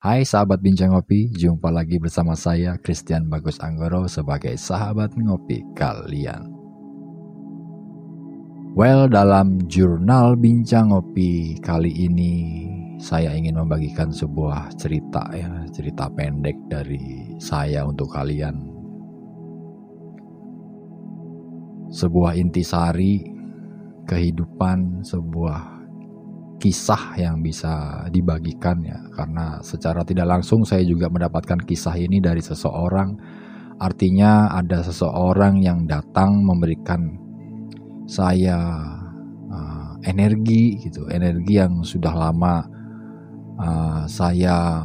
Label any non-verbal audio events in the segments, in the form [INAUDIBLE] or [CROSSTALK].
Hai sahabat bincang ngopi, jumpa lagi bersama saya Christian Bagus Anggoro sebagai sahabat ngopi kalian. Well, dalam jurnal bincang ngopi kali ini saya ingin membagikan sebuah cerita ya, cerita pendek dari saya untuk kalian. Sebuah intisari kehidupan sebuah kisah yang bisa dibagikan ya. Karena secara tidak langsung saya juga mendapatkan kisah ini dari seseorang. Artinya ada seseorang yang datang memberikan saya uh, energi gitu. Energi yang sudah lama uh, saya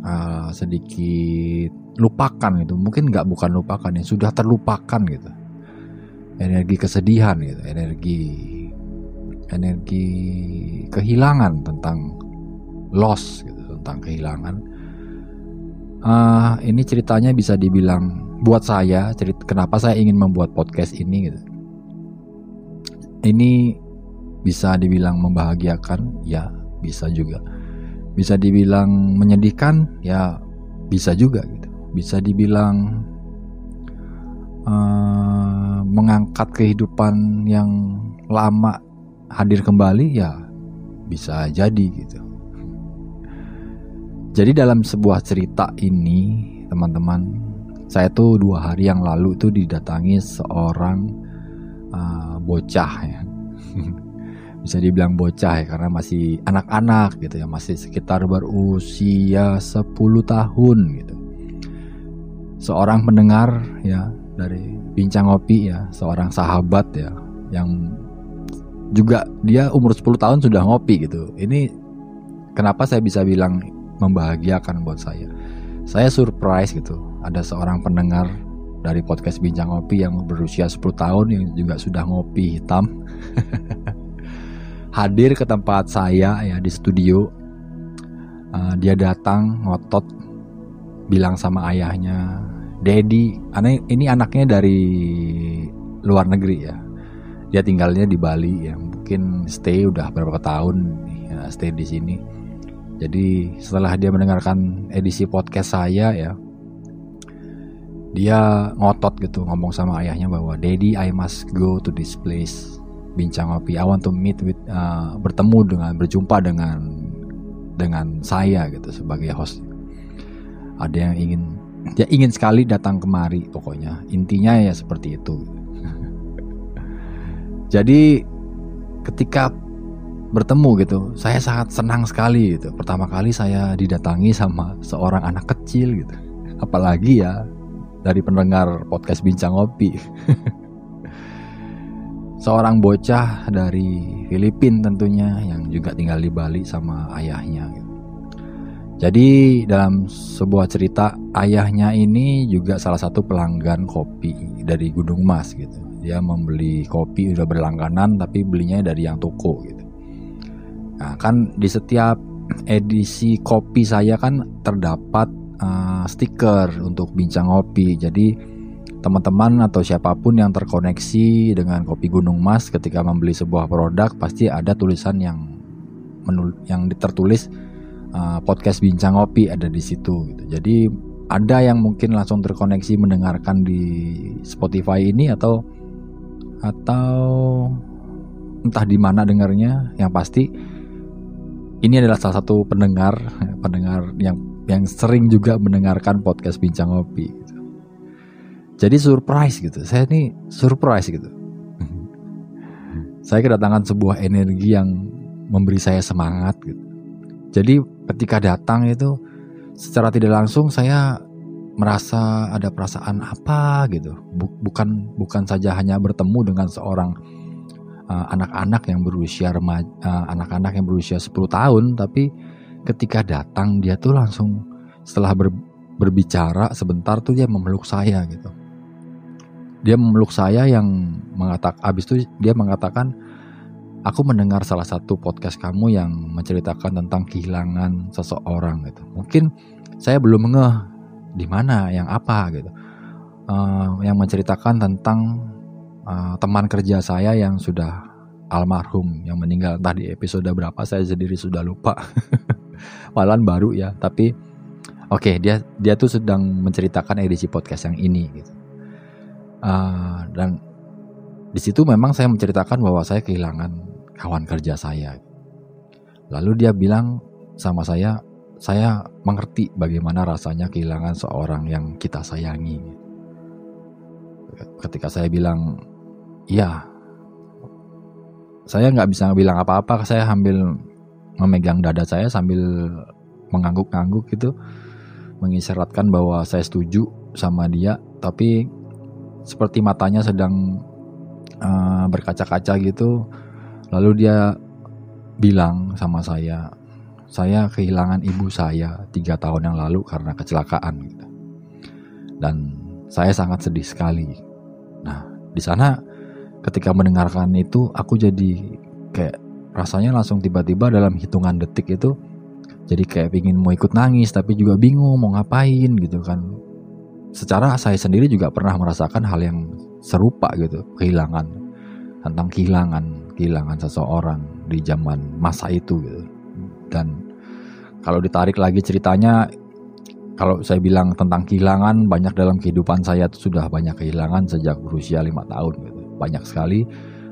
uh, sedikit lupakan gitu. Mungkin nggak bukan lupakan ya sudah terlupakan gitu. Energi kesedihan gitu energi energi kehilangan tentang loss gitu, tentang kehilangan. Uh, ini ceritanya bisa dibilang buat saya cerita kenapa saya ingin membuat podcast ini gitu. Ini bisa dibilang membahagiakan, ya bisa juga. Bisa dibilang menyedihkan, ya bisa juga gitu. Bisa dibilang uh, mengangkat kehidupan yang lama hadir kembali ya bisa jadi gitu. Jadi dalam sebuah cerita ini teman-teman saya tuh dua hari yang lalu tuh didatangi seorang uh, bocah ya. [LAUGHS] bisa dibilang bocah ya karena masih anak-anak gitu ya masih sekitar berusia 10 tahun gitu. Seorang pendengar ya dari bincang ngopi ya, seorang sahabat ya yang juga dia umur 10 tahun sudah ngopi gitu. Ini kenapa saya bisa bilang membahagiakan buat saya. Saya surprise gitu. Ada seorang pendengar dari podcast Bincang Ngopi yang berusia 10 tahun yang juga sudah ngopi hitam. [LAUGHS] Hadir ke tempat saya ya di studio. Uh, dia datang ngotot bilang sama ayahnya, "Daddy, ini anaknya dari luar negeri ya dia tinggalnya di Bali ya. Mungkin stay udah beberapa tahun ya, stay di sini. Jadi setelah dia mendengarkan edisi podcast saya ya dia ngotot gitu ngomong sama ayahnya bahwa Daddy I must go to this place. Bincang ngopi. I want to meet with uh, bertemu dengan berjumpa dengan dengan saya gitu sebagai host. Ada yang ingin dia ingin sekali datang kemari pokoknya. Intinya ya seperti itu jadi ketika bertemu gitu, saya sangat senang sekali gitu. Pertama kali saya didatangi sama seorang anak kecil gitu. Apalagi ya dari pendengar podcast Bincang Ngopi. [LAUGHS] seorang bocah dari Filipina tentunya yang juga tinggal di Bali sama ayahnya gitu. Jadi dalam sebuah cerita ayahnya ini juga salah satu pelanggan kopi dari Gunung Mas gitu dia membeli kopi udah berlangganan tapi belinya dari yang toko gitu nah kan di setiap edisi kopi saya kan terdapat uh, stiker untuk bincang kopi jadi teman-teman atau siapa pun yang terkoneksi dengan kopi Gunung Mas ketika membeli sebuah produk pasti ada tulisan yang menul yang tertulis uh, podcast bincang kopi ada di situ gitu. Jadi ada yang mungkin langsung terkoneksi mendengarkan di Spotify ini atau atau entah di mana dengarnya yang pasti ini adalah salah satu pendengar pendengar yang yang sering juga mendengarkan podcast bincang ngopi gitu. jadi surprise gitu. Saya ini surprise gitu. [LAUGHS] Saya kedatangan sebuah energi yang memberi saya semangat gitu. Jadi ketika datang itu secara tidak langsung saya merasa ada perasaan apa gitu. Bukan bukan saja hanya bertemu dengan seorang uh, anak-anak uh, yang berusia remaja uh, anak-anak yang berusia 10 tahun tapi ketika datang dia tuh langsung setelah ber, berbicara sebentar tuh dia memeluk saya gitu. Dia memeluk saya yang mengatakan abis itu dia mengatakan aku mendengar salah satu podcast kamu yang menceritakan tentang kehilangan seseorang gitu. Mungkin saya belum ngeh di mana, yang apa gitu. Uh, yang menceritakan tentang uh, teman kerja saya yang sudah almarhum yang meninggal entah di episode berapa saya sendiri sudah lupa. [LAUGHS] malahan baru ya tapi oke okay, dia dia tuh sedang menceritakan edisi podcast yang ini gitu uh, dan di situ memang saya menceritakan bahwa saya kehilangan kawan kerja saya lalu dia bilang sama saya saya mengerti bagaimana rasanya kehilangan seorang yang kita sayangi. Ketika saya bilang iya. Saya nggak bisa bilang apa-apa saya sambil memegang dada saya sambil mengangguk-angguk gitu mengisyaratkan bahwa saya setuju sama dia tapi seperti matanya sedang uh, berkaca-kaca gitu lalu dia bilang sama saya saya kehilangan ibu saya tiga tahun yang lalu karena kecelakaan gitu. dan saya sangat sedih sekali. Nah di sana ketika mendengarkan itu aku jadi kayak rasanya langsung tiba-tiba dalam hitungan detik itu jadi kayak pingin mau ikut nangis tapi juga bingung mau ngapain gitu kan. Secara saya sendiri juga pernah merasakan hal yang serupa gitu. Kehilangan tentang kehilangan kehilangan seseorang di zaman masa itu gitu dan kalau ditarik lagi ceritanya kalau saya bilang tentang kehilangan banyak dalam kehidupan saya itu sudah banyak kehilangan sejak berusia lima tahun gitu banyak sekali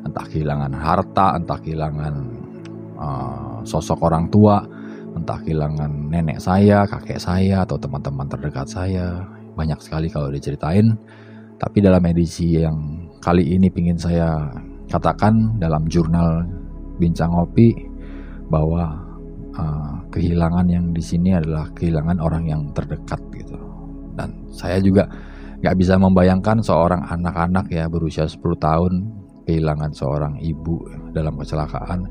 entah kehilangan harta, entah kehilangan uh, sosok orang tua, entah kehilangan nenek saya, kakek saya, atau teman-teman terdekat saya. Banyak sekali kalau diceritain. Tapi dalam edisi yang kali ini ingin saya katakan dalam jurnal Bincang Ngopi bahwa uh, kehilangan yang di sini adalah kehilangan orang yang terdekat gitu. Dan saya juga nggak bisa membayangkan seorang anak-anak ya berusia 10 tahun kehilangan seorang ibu dalam kecelakaan.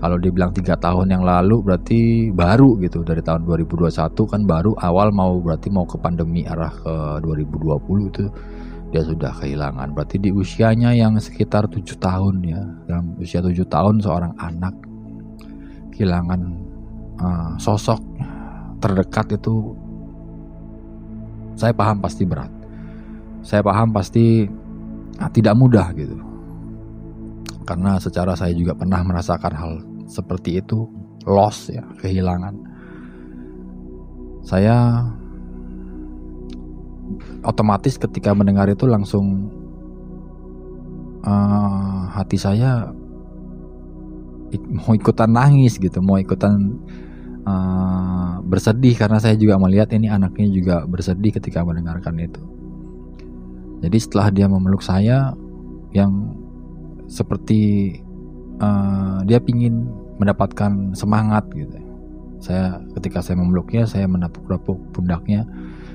Kalau dibilang tiga tahun yang lalu berarti baru gitu dari tahun 2021 kan baru awal mau berarti mau ke pandemi arah ke 2020 itu dia sudah kehilangan. Berarti di usianya yang sekitar tujuh tahun ya dalam usia tujuh tahun seorang anak kehilangan uh, sosok terdekat itu saya paham pasti berat. Saya paham pasti nah, tidak mudah gitu karena secara saya juga pernah merasakan hal seperti itu loss ya kehilangan saya otomatis ketika mendengar itu langsung uh, hati saya mau ikutan nangis gitu mau ikutan uh, bersedih karena saya juga melihat ini anaknya juga bersedih ketika mendengarkan itu jadi setelah dia memeluk saya yang seperti uh, dia pingin mendapatkan semangat gitu. Saya ketika saya memeluknya, saya menepuk-nepuk pundaknya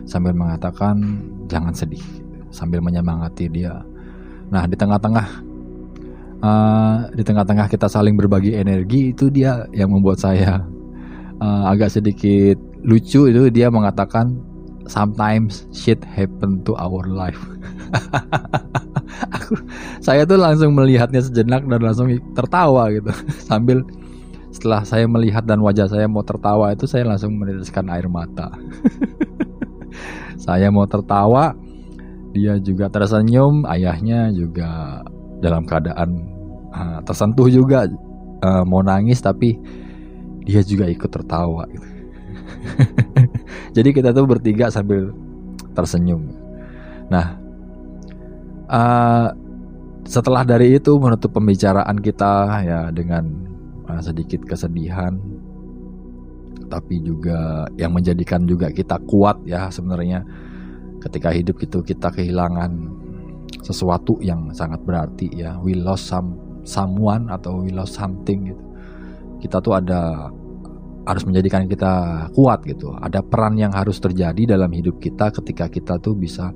sambil mengatakan jangan sedih, sambil menyemangati dia. Nah di tengah-tengah uh, di tengah-tengah kita saling berbagi energi itu dia yang membuat saya uh, agak sedikit lucu itu dia mengatakan sometimes shit happen to our life. [LAUGHS] aku saya tuh langsung melihatnya sejenak dan langsung tertawa gitu [LAUGHS] sambil setelah saya melihat dan wajah saya mau tertawa itu saya langsung meneteskan air mata [LAUGHS] saya mau tertawa dia juga tersenyum ayahnya juga dalam keadaan uh, tersentuh juga uh, mau nangis tapi dia juga ikut tertawa gitu. [LAUGHS] jadi kita tuh bertiga sambil tersenyum. Nah uh, setelah dari itu menutup pembicaraan kita ya dengan uh, sedikit kesedihan. Tapi juga yang menjadikan juga kita kuat ya sebenarnya. Ketika hidup itu kita kehilangan sesuatu yang sangat berarti ya. We lost some someone atau we lost something gitu kita tuh ada harus menjadikan kita kuat gitu. Ada peran yang harus terjadi dalam hidup kita ketika kita tuh bisa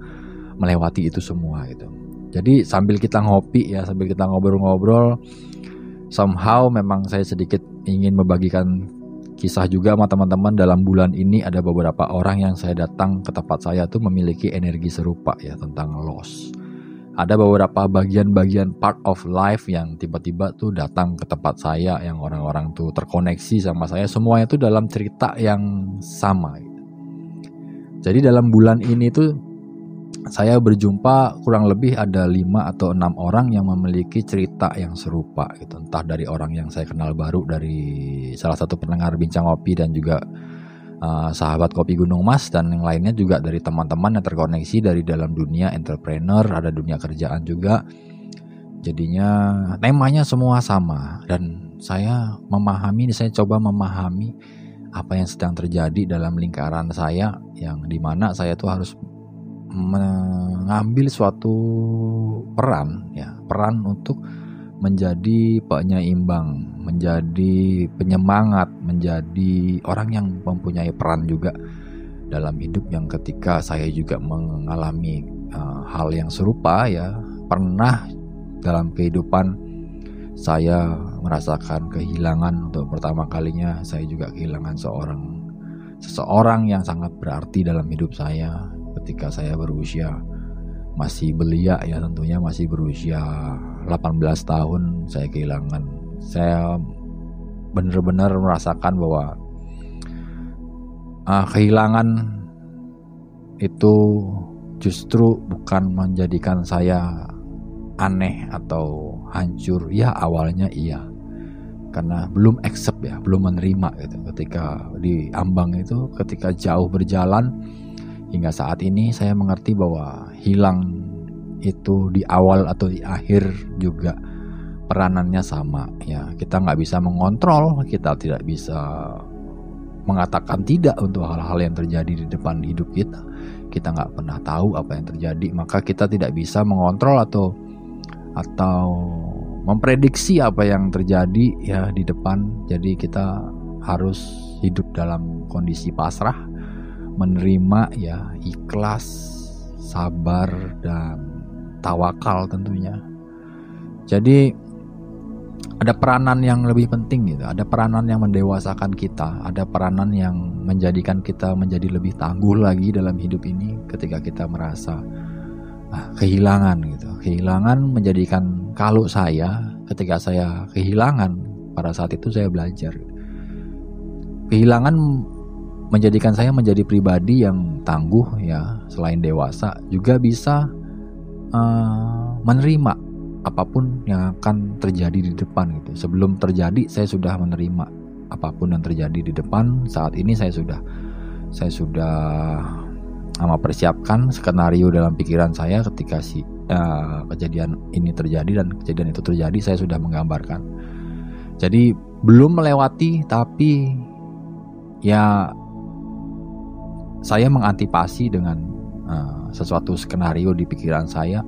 melewati itu semua gitu. Jadi sambil kita ngopi ya, sambil kita ngobrol-ngobrol, somehow memang saya sedikit ingin membagikan kisah juga sama teman-teman. Dalam bulan ini ada beberapa orang yang saya datang ke tempat saya tuh memiliki energi serupa ya tentang loss. Ada beberapa bagian-bagian part of life yang tiba-tiba tuh datang ke tempat saya yang orang-orang tuh terkoneksi sama saya semuanya tuh dalam cerita yang sama. Jadi dalam bulan ini tuh saya berjumpa kurang lebih ada lima atau enam orang yang memiliki cerita yang serupa gitu entah dari orang yang saya kenal baru dari salah satu pendengar bincang kopi dan juga uh, sahabat kopi Gunung Mas dan yang lainnya juga dari teman-teman yang terkoneksi dari dalam dunia entrepreneur ada dunia kerjaan juga. Jadinya temanya semua sama dan saya memahami saya coba memahami apa yang sedang terjadi dalam lingkaran saya yang di mana saya tuh harus mengambil suatu peran ya peran untuk menjadi penyeimbang menjadi penyemangat menjadi orang yang mempunyai peran juga dalam hidup yang ketika saya juga mengalami uh, hal yang serupa ya pernah dalam kehidupan saya merasakan kehilangan untuk pertama kalinya saya juga kehilangan seorang seseorang yang sangat berarti dalam hidup saya ketika saya berusia masih belia ya tentunya masih berusia 18 tahun saya kehilangan. Saya benar-benar merasakan bahwa uh, kehilangan itu justru bukan menjadikan saya aneh atau hancur. Ya awalnya iya karena belum accept ya belum menerima gitu. Ketika di ambang itu ketika jauh berjalan Hingga saat ini saya mengerti bahwa hilang itu di awal atau di akhir juga peranannya sama. Ya kita nggak bisa mengontrol kita tidak bisa mengatakan tidak untuk hal-hal yang terjadi di depan hidup kita. Kita nggak pernah tahu apa yang terjadi maka kita tidak bisa mengontrol atau atau memprediksi apa yang terjadi ya di depan. Jadi kita harus hidup dalam kondisi pasrah menerima ya ikhlas, sabar dan tawakal tentunya. Jadi ada peranan yang lebih penting gitu, ada peranan yang mendewasakan kita, ada peranan yang menjadikan kita menjadi lebih tangguh lagi dalam hidup ini ketika kita merasa ah, kehilangan gitu. Kehilangan menjadikan kalau saya ketika saya kehilangan pada saat itu saya belajar. Kehilangan menjadikan saya menjadi pribadi yang tangguh ya selain dewasa juga bisa uh, menerima apa pun yang akan terjadi di depan gitu. Sebelum terjadi saya sudah menerima apa pun yang terjadi di depan. Saat ini saya sudah saya sudah mempersiapkan skenario dalam pikiran saya ketika si uh, kejadian ini terjadi dan kejadian itu terjadi saya sudah menggambarkan. Jadi belum melewati tapi ya saya mengantipasi dengan uh, sesuatu skenario di pikiran saya.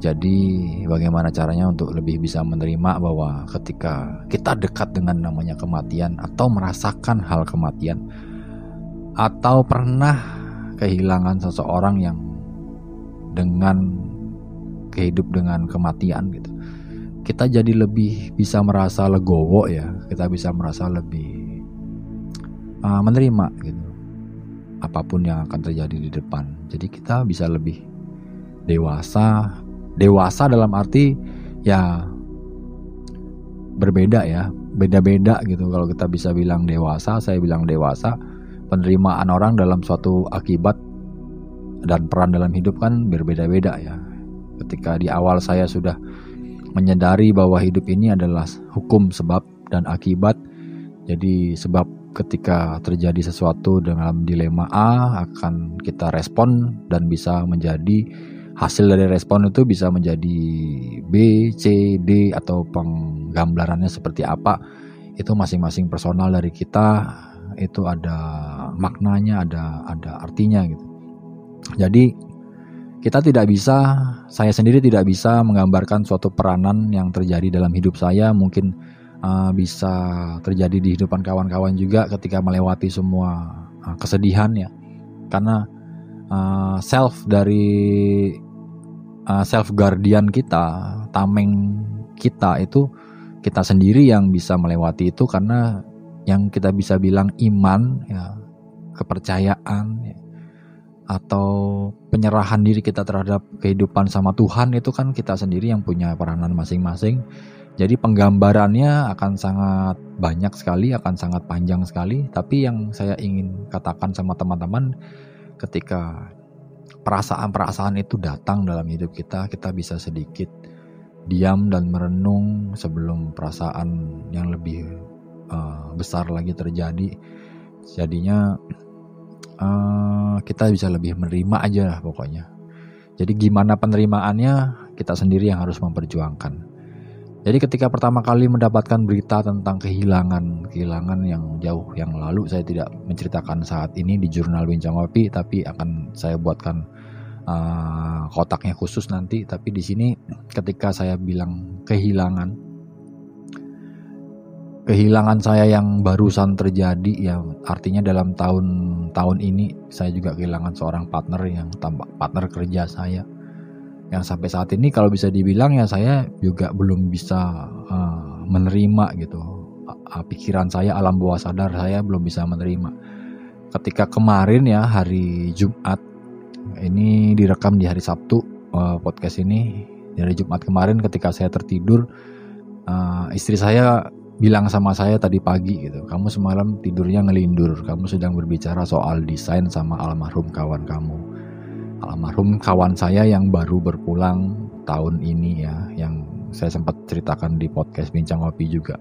Jadi bagaimana caranya untuk lebih bisa menerima bahwa ketika kita dekat dengan namanya kematian atau merasakan hal kematian atau pernah kehilangan seseorang yang dengan kehidup dengan kematian gitu. Kita jadi lebih bisa merasa legowo ya, kita bisa merasa lebih uh, menerima gitu apa pun yang akan terjadi di depan. Jadi kita bisa lebih dewasa, dewasa dalam arti ya berbeda ya, beda-beda gitu. Kalau kita bisa bilang dewasa, saya bilang dewasa. Penerimaan orang dalam suatu akibat dan peran dalam hidup kan berbeda-beda ya. Ketika di awal saya sudah menyadari bahwa hidup ini adalah hukum sebab dan akibat. Jadi sebab ketika terjadi sesuatu dalam dilema A akan kita respon dan bisa menjadi hasil dari respon itu bisa menjadi B, C, D atau penggambarannya seperti apa. Itu masing-masing personal dari kita itu ada maknanya ada ada artinya gitu. Jadi kita tidak bisa saya sendiri tidak bisa menggambarkan suatu peranan yang terjadi dalam hidup saya. Mungkin uh, bisa terjadi di kehidupan kawan-kawan juga ketika melewati semua uh, kesedihan ya. Karena uh, self dari uh, self guardian kita tameng kita itu kita sendiri yang bisa melewati itu karena yang kita bisa bilang iman ya kepercayaan ya, atau penyerahan diri kita terhadap kehidupan sama Tuhan itu kan kita sendiri yang punya peranan masing-masing jadi penggambarannya akan sangat banyak sekali, akan sangat panjang sekali. Tapi yang saya ingin katakan sama teman-teman ketika perasaan-perasaan itu datang dalam hidup kita, kita bisa sedikit diam dan merenung sebelum perasaan yang lebih uh, besar lagi terjadi. Jadinya uh, kita bisa lebih menerima aja lah pokoknya. Jadi gimana penerimaannya kita sendiri yang harus memperjuangkan. Jadi ketika pertama kali mendapatkan berita tentang kehilangan, kehilangan yang jauh yang lalu, saya tidak menceritakan saat ini di jurnal Bincang Kopi, tapi akan saya buatkan uh, kotaknya khusus nanti. Tapi di sini ketika saya bilang kehilangan, kehilangan saya yang barusan terjadi, ya artinya dalam tahun-tahun ini saya juga kehilangan seorang partner yang tambah partner kerja saya yang sampai saat ini kalau bisa dibilang ya saya juga belum bisa uh, menerima gitu. Uh, pikiran saya alam bawah sadar saya belum bisa menerima. Ketika kemarin ya hari Jumat ini direkam di hari Sabtu uh, podcast ini dari Jumat kemarin ketika saya tertidur uh, istri saya bilang sama saya tadi pagi gitu kamu semalam tidurnya ngelindur kamu sedang berbicara soal desain sama almarhum kawan kamu almarhum kawan saya yang baru berpulang tahun ini ya yang saya sempat ceritakan di podcast bincang kopi juga.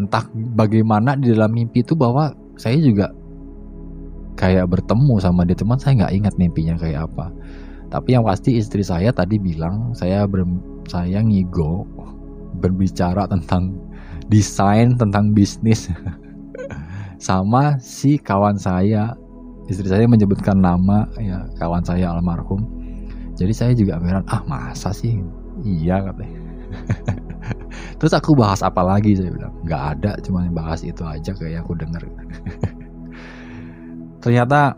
Entah bagaimana di dalam mimpi itu bahwa saya juga kayak bertemu sama dia teman saya nggak ingat mimpinya kayak apa. Tapi yang pasti istri saya tadi bilang saya ber, saya ngigo berbicara tentang desain tentang bisnis [LAUGHS] sama si kawan saya istri saya menyebutkan nama ya kawan saya almarhum. Jadi saya juga heran ah masa sih? Iya katanya. [LAUGHS] Terus aku bahas apa lagi saya bilang. Nggak ada cuma bahas itu aja kayak aku dengar [LAUGHS] ternyata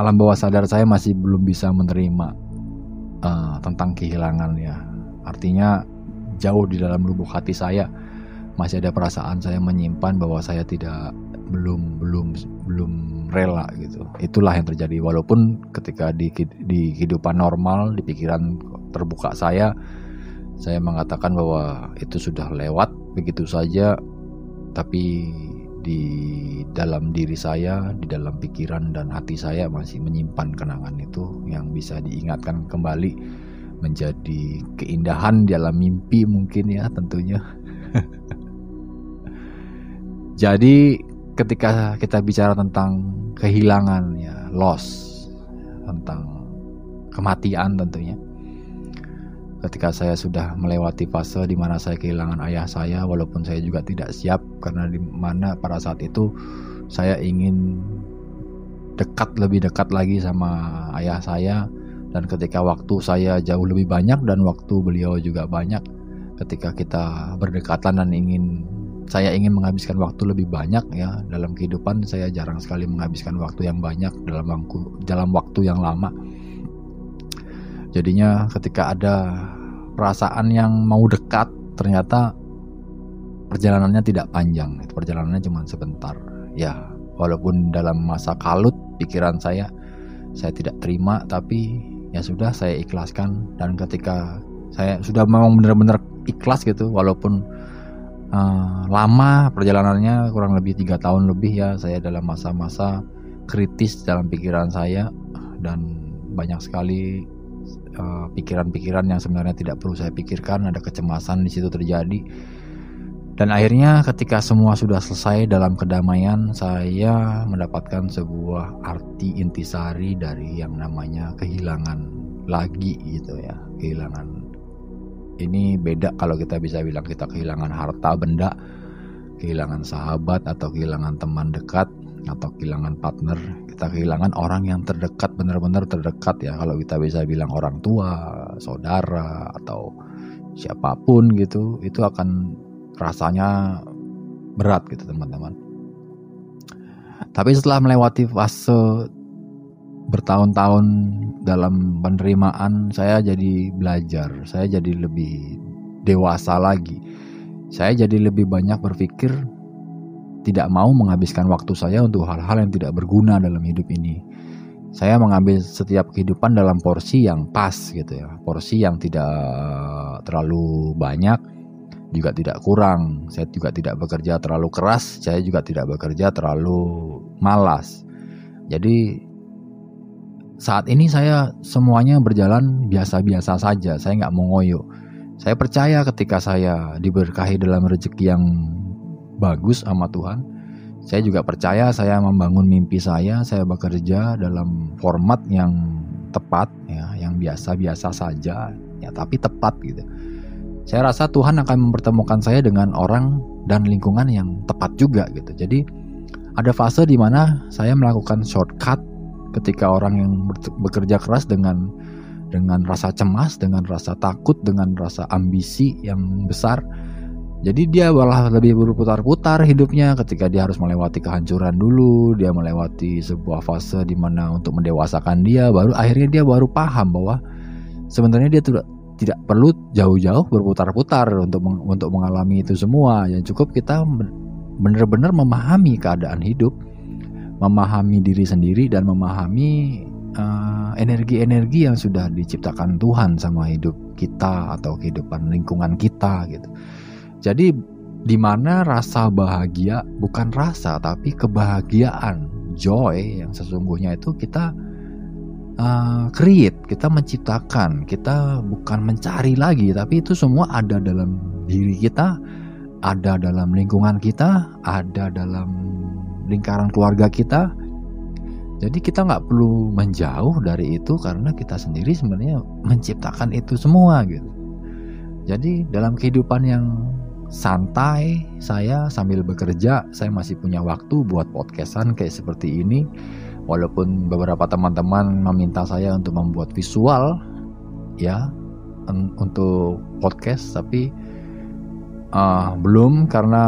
alam bawah sadar saya masih belum bisa menerima uh, tentang kehilangan ya. Artinya jauh di dalam lubuk hati saya masih ada perasaan saya menyimpan bahwa saya tidak belum belum belum rela gitu. Itulah yang terjadi walaupun ketika di di kehidupan normal, di pikiran terbuka saya saya mengatakan bahwa itu sudah lewat begitu saja tapi di dalam diri saya, di dalam pikiran dan hati saya masih menyimpan kenangan itu yang bisa diingatkan kembali menjadi keindahan di dalam mimpi mungkin ya tentunya. [LAUGHS] Jadi ketika kita bicara tentang kehilangan ya loss tentang kematian tentunya. Ketika saya sudah melewati fase di mana saya kehilangan ayah saya walaupun saya juga tidak siap karena di mana pada saat itu saya ingin dekat lebih dekat lagi sama ayah saya. Dan ketika waktu saya jauh lebih banyak dan waktu beliau juga banyak ketika kita berdekatan dan ingin saya ingin menghabiskan waktu lebih banyak ya dalam kehidupan. Saya jarang sekali menghabiskan waktu yang banyak dalam waktu dalam waktu yang lama. Jadinya ketika ada perasaan yang mau dekat ternyata perjalanannya tidak panjang. Perjalanannya cuma sebentar. Ya walaupun dalam masa kalut pikiran saya saya tidak terima tapi ya sudah saya ikhlaskan. Dan ketika saya sudah memang benar-benar ikhlas gitu walaupun uh, lama perjalanannya kurang lebih tiga tahun lebih ya saya dalam masa-masa kritis dalam pikiran saya. Dan banyak sekali eh, pikiran-pikiran uh, yang sebenarnya tidak perlu saya pikirkan ada kecemasan di situ terjadi. Dan akhirnya ketika semua sudah selesai dalam kedamaian saya mendapatkan sebuah arti intisari dari yang namanya kehilangan lagi gitu ya kehilangan ini beda kalau kita bisa bilang kita kehilangan harta benda kehilangan sahabat atau kehilangan teman dekat atau kehilangan partner. Kita kehilangan orang yang terdekat benar-benar terdekat ya. Kalau kita bisa bilang orang tua saudara atau siapa pun gitu itu akan rasanya berat gitu teman-teman. Tapi setelah melewati fase bertahun-tahun dalam penerimaan saya jadi belajar, saya jadi lebih dewasa lagi. Saya jadi lebih banyak berpikir tidak mau menghabiskan waktu saya untuk hal-hal yang tidak berguna dalam hidup ini. Saya mengambil setiap kehidupan dalam porsi yang pas gitu ya. Porsi yang tidak terlalu banyak juga tidak kurang. Saya juga tidak bekerja terlalu keras, saya juga tidak bekerja terlalu malas. Jadi saat ini saya semuanya berjalan biasa-biasa saja. Saya nggak mau ngoyo. Saya percaya ketika saya diberkahi dalam rezeki yang bagus sama Tuhan, saya juga percaya saya membangun mimpi saya, saya bekerja dalam format yang tepat ya, yang biasa-biasa saja ya, tapi tepat gitu. Saya rasa Tuhan akan mempertemukan saya dengan orang dan lingkungan yang tepat juga gitu. Jadi ada fase di mana saya melakukan shortcut ketika orang yang bekerja keras dengan dengan rasa cemas, dengan rasa takut, dengan rasa ambisi yang besar jadi dia malah lebih berputar-putar hidupnya ketika dia harus melewati kehancuran dulu, dia melewati sebuah fase di mana untuk mendewasakan dia, baru akhirnya dia baru paham bahwa sebenarnya dia tidak tidak perlu jauh-jauh berputar-putar untuk untuk mengalami itu semua. Yang cukup kita benar-benar memahami keadaan hidup, memahami diri sendiri dan memahami eh, energi-energi uh, yang sudah diciptakan Tuhan sama hidup kita atau kehidupan lingkungan kita gitu. Jadi di mana rasa bahagia bukan rasa tapi kebahagiaan, joy yang sesungguhnya itu kita uh, create, kita menciptakan, kita bukan mencari lagi tapi itu semua ada dalam diri kita, ada dalam lingkungan kita, ada dalam lingkaran keluarga kita. Jadi kita nggak perlu menjauh dari itu karena kita sendiri sebenarnya menciptakan itu semua gitu. Jadi dalam kehidupan yang santai saya sambil bekerja saya masih punya waktu buat podcastan kayak seperti ini walaupun beberapa teman-teman meminta saya untuk membuat visual ya untuk podcast tapi uh, belum karena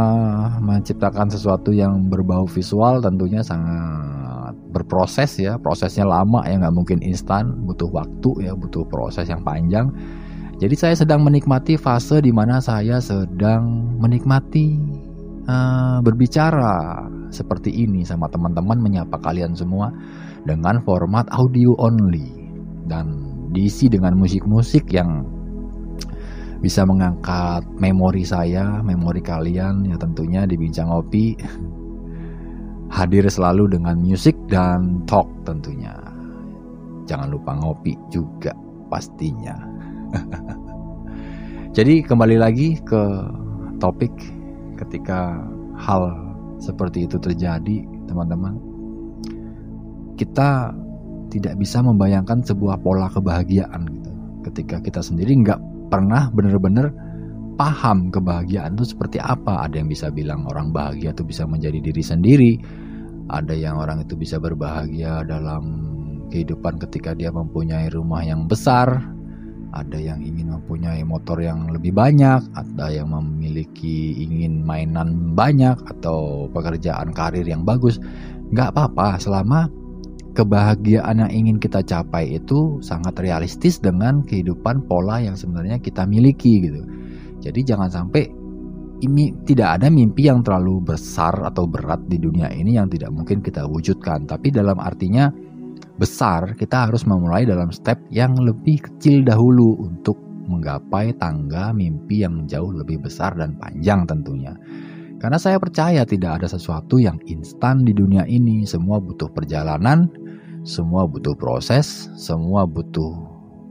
menciptakan sesuatu yang berbau visual tentunya sangat berproses ya. Prosesnya lama ya nggak mungkin instan. Butuh waktu ya butuh proses yang panjang. Jadi saya sedang menikmati fase di mana saya sedang menikmati uh, berbicara seperti ini sama teman-teman menyapa kalian semua dengan format audio only dan diisi dengan musik-musik yang bisa mengangkat memori saya, memori kalian ya tentunya di Bincang Ngopi hadir selalu dengan musik dan talk tentunya. Jangan lupa ngopi juga pastinya. [LAUGHS] Jadi kembali lagi ke topik ketika hal seperti itu terjadi, teman-teman. Kita tidak bisa membayangkan sebuah pola kebahagiaan gitu. Ketika kita sendiri nggak pernah benar-benar paham kebahagiaan itu seperti apa. Ada yang bisa bilang orang bahagia itu bisa menjadi diri sendiri. Ada yang orang itu bisa berbahagia dalam kehidupan ketika dia mempunyai rumah yang besar, ada yang ingin mempunyai motor yang lebih banyak, ada yang memiliki ingin mainan banyak atau pekerjaan karir yang bagus. Nggak apa-apa selama kebahagiaan yang ingin kita capai itu sangat realistis dengan kehidupan pola yang sebenarnya kita miliki gitu. Jadi jangan sampai ini tidak ada mimpi yang terlalu besar atau berat di dunia ini yang tidak mungkin kita wujudkan. Tapi dalam artinya besar, kita harus memulai dalam step yang lebih kecil dahulu untuk menggapai tangga mimpi yang jauh lebih besar dan panjang tentunya. Karena saya percaya tidak ada sesuatu yang instan di dunia ini, semua butuh perjalanan, semua butuh proses, semua butuh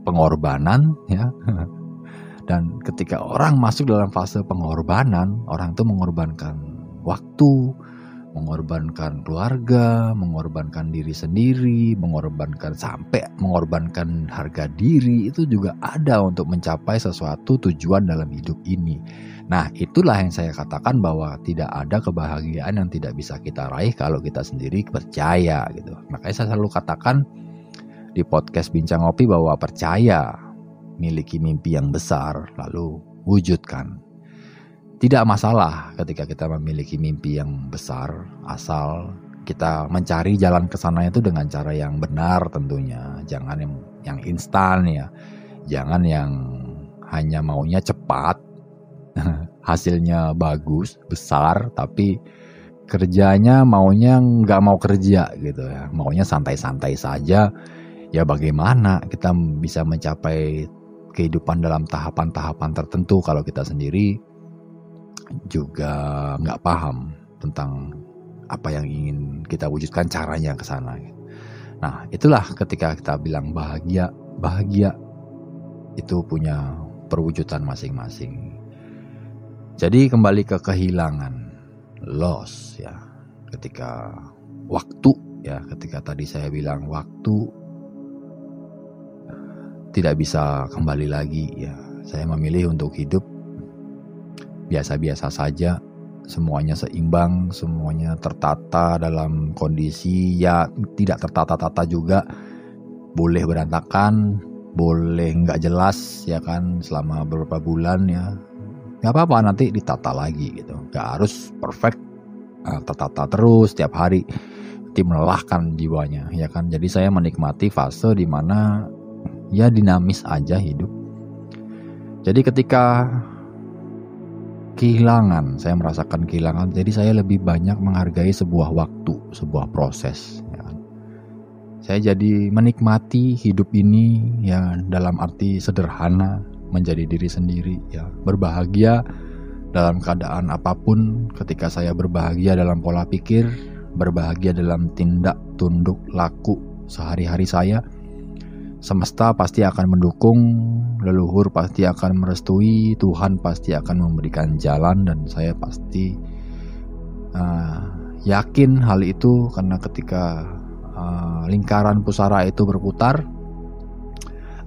pengorbanan ya. [LAUGHS] Dan ketika orang masuk dalam fase pengorbanan, orang itu mengorbankan waktu, mengorbankan keluarga, mengorbankan diri sendiri, mengorbankan sampai mengorbankan harga diri itu juga ada untuk mencapai sesuatu tujuan dalam hidup ini. Nah, itulah yang saya katakan bahwa tidak ada kebahagiaan yang tidak bisa kita raih kalau kita sendiri percaya gitu. Makanya saya selalu katakan di podcast Bincang Ngopi bahwa percaya miliki mimpi yang besar lalu wujudkan tidak masalah ketika kita memiliki mimpi yang besar, asal kita mencari jalan ke sana itu dengan cara yang benar tentunya. Jangan yang yang instan ya. Jangan yang hanya maunya cepat, [LAUGHS] hasilnya bagus, besar, tapi kerjanya maunya nggak mau kerja gitu ya. Maunya santai-santai saja. Ya bagaimana kita bisa mencapai kehidupan dalam tahapan-tahapan tertentu kalau kita sendiri juga nggak paham tentang apa yang ingin kita wujudkan caranya ke sana. Nah, itulah ketika kita bilang bahagia, bahagia itu punya perwujudan masing-masing. Jadi kembali ke kehilangan, loss ya. Ketika waktu ya, ketika tadi saya bilang waktu tidak bisa kembali lagi ya. Saya memilih untuk hidup biasa-biasa saja semuanya seimbang, semuanya tertata dalam kondisi ya tidak tertata-tata juga, boleh berantakan, boleh nggak jelas ya kan selama beberapa bulan ya, nggak apa-apa nanti ditata lagi gitu, nggak harus perfect, uh, tertata terus setiap hari, tim melelahkan jiwanya ya kan, jadi saya menikmati fase di mana ya dinamis aja hidup. Jadi ketika kehilangan, saya merasakan kehilangan. Jadi saya lebih banyak menghargai sebuah waktu, sebuah proses. Ya. Kan. Saya jadi menikmati hidup ini ya dalam arti sederhana, menjadi diri sendiri ya, berbahagia dalam keadaan apa pun. Ketika saya berbahagia dalam pola pikir, berbahagia dalam tindak tunduk laku sehari-hari saya Semesta pasti akan mendukung, leluhur pasti akan merestui, Tuhan pasti akan memberikan jalan dan saya pasti uh, yakin hal itu karena ketika uh, lingkaran pusara itu berputar,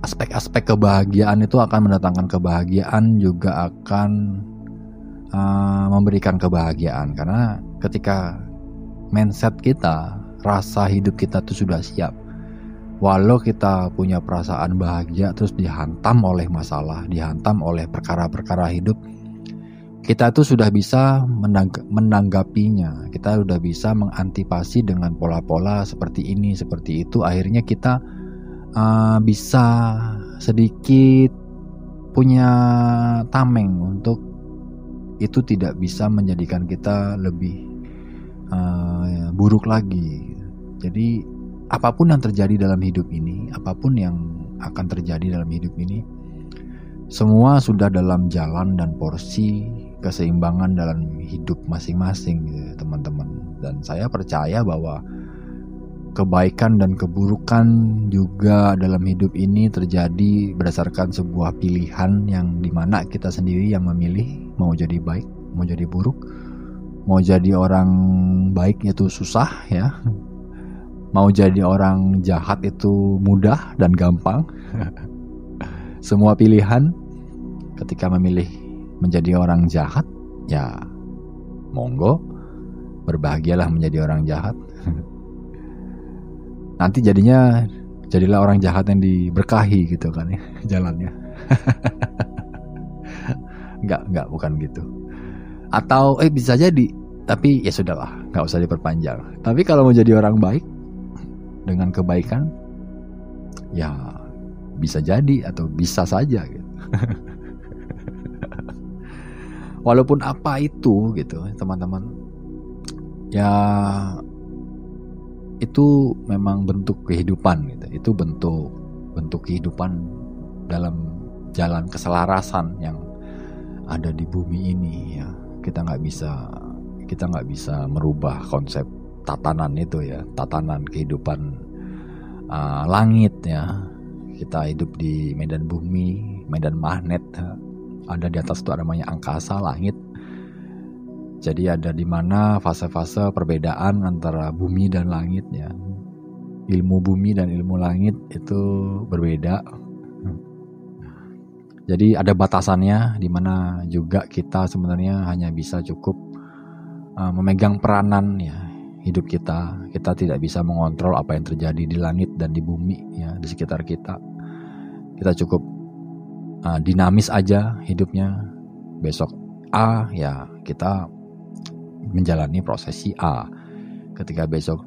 aspek-aspek kebahagiaan itu akan mendatangkan kebahagiaan juga akan uh, memberikan kebahagiaan karena ketika mindset kita, rasa hidup kita itu sudah siap Walau kita punya perasaan bahagia terus dihantam oleh masalah, dihantam oleh perkara-perkara hidup, kita tuh sudah bisa menangg menanggapinya. Kita sudah bisa mengantipasi dengan pola-pola seperti ini, seperti itu. Akhirnya kita uh, bisa sedikit punya tameng untuk itu tidak bisa menjadikan kita lebih uh, buruk lagi. Jadi apa pun yang terjadi dalam hidup ini, apa pun yang akan terjadi dalam hidup ini, semua sudah dalam jalan dan porsi keseimbangan dalam hidup masing-masing, gitu, teman-teman. Dan saya percaya bahwa kebaikan dan keburukan juga dalam hidup ini terjadi berdasarkan sebuah pilihan yang di mana kita sendiri yang memilih mau jadi baik, mau jadi buruk, mau jadi orang baik itu susah ya, mau jadi orang jahat itu mudah dan gampang. [LAUGHS] Semua pilihan ketika memilih menjadi orang jahat, ya monggo berbahagialah menjadi orang jahat. Nanti jadinya jadilah orang jahat yang diberkahi gitu kan ya [LAUGHS] jalannya. [LAUGHS] enggak, enggak bukan gitu. Atau eh bisa jadi, tapi ya sudahlah, nggak usah diperpanjang. Tapi kalau mau jadi orang baik, dengan kebaikan ya bisa jadi atau bisa saja gitu. [LAUGHS] Walaupun apa itu gitu, teman-teman. Ya itu memang bentuk kehidupan gitu. Itu bentuk bentuk kehidupan dalam jalan keselarasan yang ada di bumi ini ya. Kita nggak bisa kita nggak bisa merubah konsep tatanan itu ya, tatanan kehidupan uh, langit ya. Kita hidup di medan bumi, medan magnet. Ada di atas itu namanya angkasa, langit. Jadi ada di mana fase-fase perbedaan antara bumi dan langit ya. Ilmu bumi dan ilmu langit itu berbeda. Jadi ada batasannya di mana juga kita sebenarnya hanya bisa cukup uh, memegang peranan ya hidup kita. Kita tidak bisa mengontrol apa yang terjadi di langit dan di bumi ya di sekitar kita. Kita cukup uh, dinamis aja hidupnya. Besok A ya kita menjalani prosesi A. Ketika besok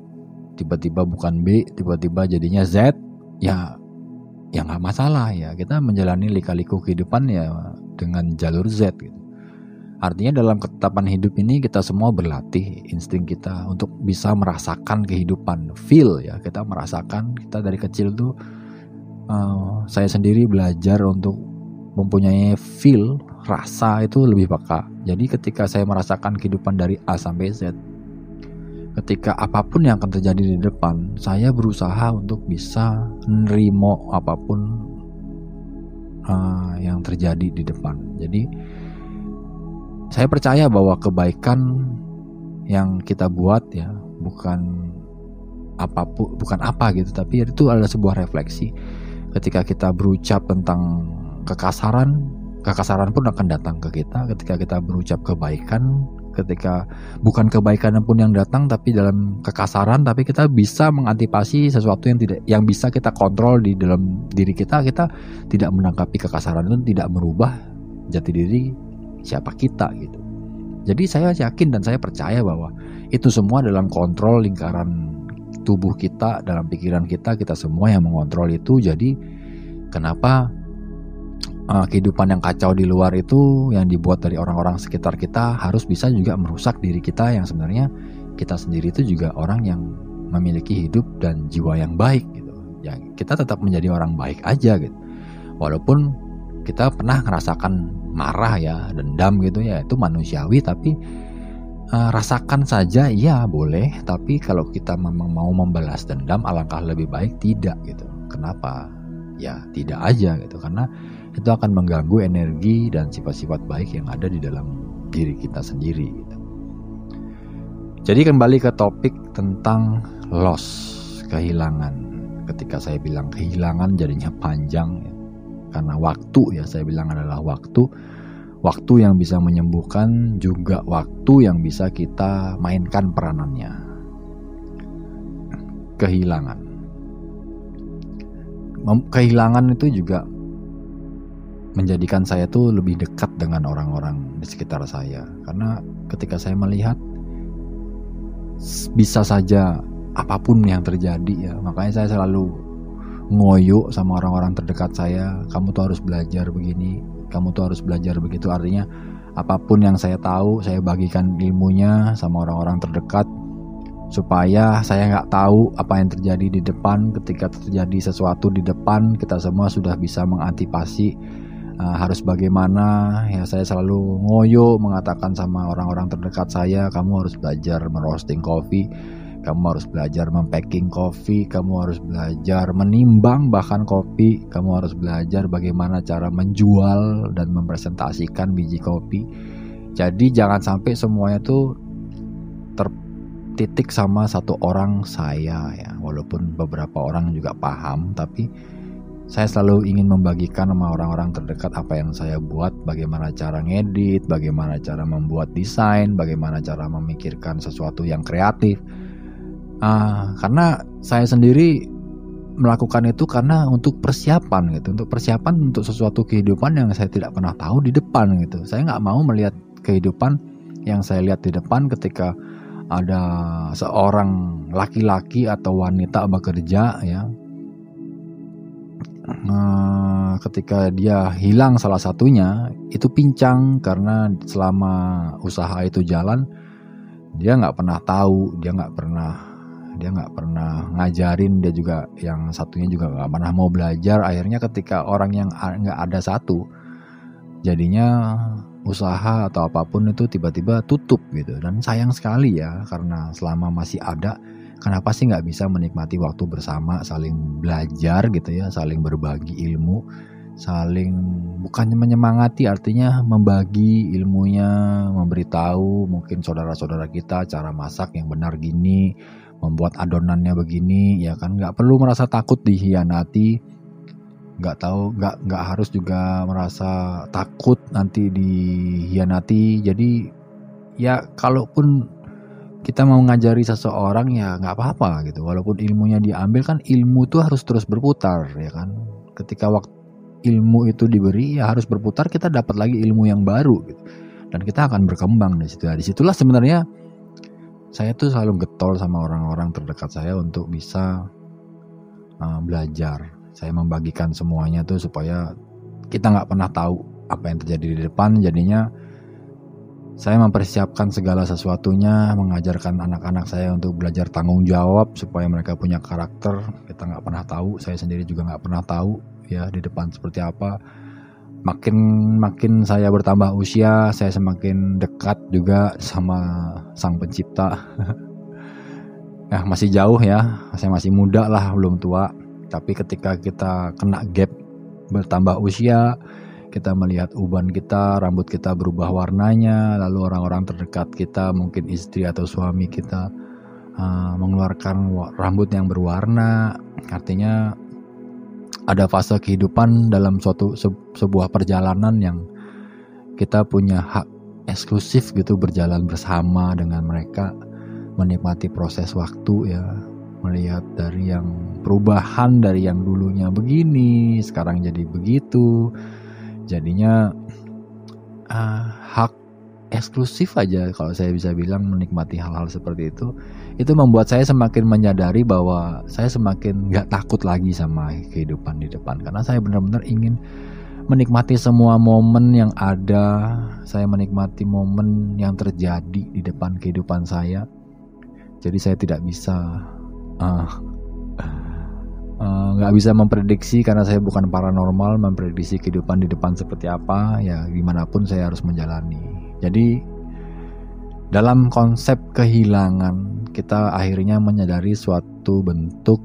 tiba-tiba bukan B, tiba-tiba jadinya Z, ya ya nggak masalah ya. Kita menjalani lika-liku kehidupan ya dengan jalur Z gitu. Artinya dalam ketetapan hidup ini kita semua berlatih insting kita untuk bisa merasakan kehidupan, feel ya. Kita merasakan kita dari kecil tuh uh, saya sendiri belajar untuk mempunyai feel, rasa itu lebih peka. Jadi ketika saya merasakan kehidupan dari A sampai Z, ketika apa pun yang akan terjadi di depan, saya berusaha untuk bisa nerimo apa pun uh, yang terjadi di depan. Jadi saya percaya bahwa kebaikan yang kita buat ya bukan apa pun bukan apa gitu tapi itu adalah sebuah refleksi ketika kita berucap tentang kekasaran kekasaran pun akan datang ke kita ketika kita berucap kebaikan ketika bukan kebaikan pun yang datang tapi dalam kekasaran tapi kita bisa mengantisipasi sesuatu yang tidak yang bisa kita kontrol di dalam diri kita. Kita tidak menanggapi kekasaran itu tidak merubah jati diri siapa kita gitu. Jadi saya yakin dan saya percaya bahwa itu semua dalam kontrol lingkaran tubuh kita dalam pikiran kita kita semua yang mengontrol itu. Jadi kenapa uh, kehidupan yang kacau di luar itu yang dibuat dari orang-orang sekitar kita harus bisa juga merusak diri kita yang sebenarnya kita sendiri itu juga orang yang memiliki hidup dan jiwa yang baik gitu. Ya, kita tetap menjadi orang baik aja gitu. Walaupun kita pernah merasakan marah ya, dendam gitu ya, itu manusiawi tapi uh, rasakan saja ya boleh, tapi kalau kita memang mau membalas dendam alangkah lebih baik tidak gitu. Kenapa? Ya, tidak aja gitu karena itu akan mengganggu energi dan sifat-sifat baik yang ada di dalam diri kita sendiri. Gitu. Jadi kembali ke topik tentang loss, kehilangan. Ketika saya bilang kehilangan jadinya panjang ya. karena waktu ya saya bilang adalah waktu. Waktu yang bisa menyembuhkan juga waktu yang bisa kita mainkan peranannya. Kehilangan. Kehilangan itu juga menjadikan saya tuh lebih dekat dengan orang-orang di sekitar saya. Karena ketika saya melihat bisa saja apa pun yang terjadi ya. Makanya saya selalu ngoyo sama orang-orang terdekat saya. Kamu tuh harus belajar begini kamu tuh harus belajar begitu. Artinya apa pun yang saya tahu saya bagikan ilmunya sama orang-orang terdekat supaya saya nggak tahu apa yang terjadi di depan. Ketika terjadi sesuatu di depan kita semua sudah bisa mengantisipasi uh, harus bagaimana? Ya saya selalu ngoyo mengatakan sama orang-orang terdekat saya kamu harus belajar merosting kopi kamu harus belajar mempacking kopi kamu harus belajar menimbang bahkan kopi kamu harus belajar bagaimana cara menjual dan mempresentasikan biji kopi. Jadi jangan sampai semuanya tuh tertitik sama satu orang saya ya. Walaupun beberapa orang juga paham tapi saya selalu ingin membagikan sama orang-orang terdekat apa yang saya buat, bagaimana cara ngedit, bagaimana cara membuat desain, bagaimana cara memikirkan sesuatu yang kreatif. Uh, karena saya sendiri melakukan itu karena untuk persiapan gitu, untuk persiapan untuk sesuatu kehidupan yang saya tidak pernah tahu di depan gitu. Saya nggak mau melihat kehidupan yang saya lihat di depan ketika ada seorang laki-laki atau wanita bekerja ya uh, ketika dia hilang salah satunya itu pincang karena selama usaha itu jalan dia nggak pernah tahu dia nggak pernah dia nggak pernah ngajarin dia juga yang satunya juga nggak pernah mau belajar. Akhirnya ketika orang yang nggak ada satu jadinya usaha atau apa pun itu tiba-tiba tutup gitu. Dan sayang sekali ya karena selama masih ada kenapa sih nggak bisa menikmati waktu bersama saling belajar gitu ya saling berbagi ilmu saling bukannya menyemangati artinya membagi ilmunya memberitahu mungkin saudara-saudara kita cara masak yang benar gini membuat adonannya begini ya kan? Nggak perlu merasa takut dihianati nggak tahu nggak nggak harus juga merasa takut nanti dihianati. Jadi ya kalaupun kita mau ngajari seseorang ya nggak apa-apa gitu. Walaupun ilmunya diambil kan ilmu itu harus terus berputar ya kan? Ketika waktu ilmu itu diberi ya harus berputar kita dapat lagi ilmu yang baru gitu. Dan kita akan berkembang di situ. Nah, di situlah sebenarnya saya tuh selalu getol sama orang-orang terdekat saya untuk bisa uh, belajar. Saya membagikan semuanya tuh supaya kita nggak pernah tahu apa yang terjadi di depan. Jadinya saya mempersiapkan segala sesuatunya, mengajarkan anak-anak saya untuk belajar tanggung jawab supaya mereka punya karakter. Kita nggak pernah tahu, saya sendiri juga nggak pernah tahu ya di depan seperti apa. Makin makin saya bertambah usia, saya semakin dekat juga sama sang pencipta. [LAUGHS] Nah, masih jauh ya, saya masih muda lah, belum tua. Tapi ketika kita kena gap bertambah usia, kita melihat uban kita, rambut kita berubah warnanya, lalu orang-orang terdekat kita, mungkin istri atau suami kita uh, mengeluarkan rambut yang berwarna, artinya ada fase kehidupan dalam suatu se sebuah perjalanan yang kita punya hak eksklusif gitu berjalan bersama dengan mereka menikmati proses waktu ya melihat dari yang perubahan dari yang dulunya begini sekarang jadi begitu jadinya uh, hak eksklusif aja kalau saya bisa bilang menikmati hal-hal seperti itu. Itu membuat saya semakin menyadari bahwa saya semakin nggak takut lagi sama kehidupan di depan. Karena saya benar-benar ingin menikmati semua momen yang ada saya menikmati momen yang terjadi di depan kehidupan saya. Jadi saya tidak bisa uh, nggak uh, bisa memprediksi karena saya bukan paranormal memprediksi kehidupan di depan seperti apa ya gimana pun saya harus menjalani. Jadi dalam konsep kehilangan kita akhirnya menyadari suatu bentuk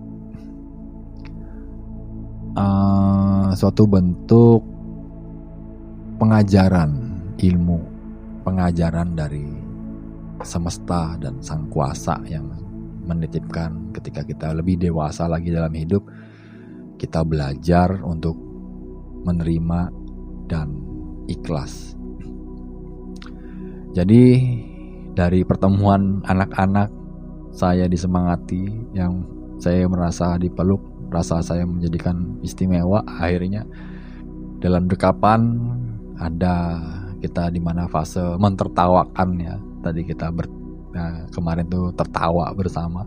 uh, suatu bentuk pengajaran ilmu pengajaran dari semesta dan sang kuasa yang menitipkan ketika kita lebih dewasa lagi dalam hidup kita belajar untuk menerima dan ikhlas. Jadi dari pertemuan anak-anak saya disemangati yang saya merasa dipeluk, rasa saya menjadikan istimewa akhirnya dalam dekapan ada kita di mana fase mentertawakan ya. Tadi kita ber, nah, kemarin tuh tertawa bersama.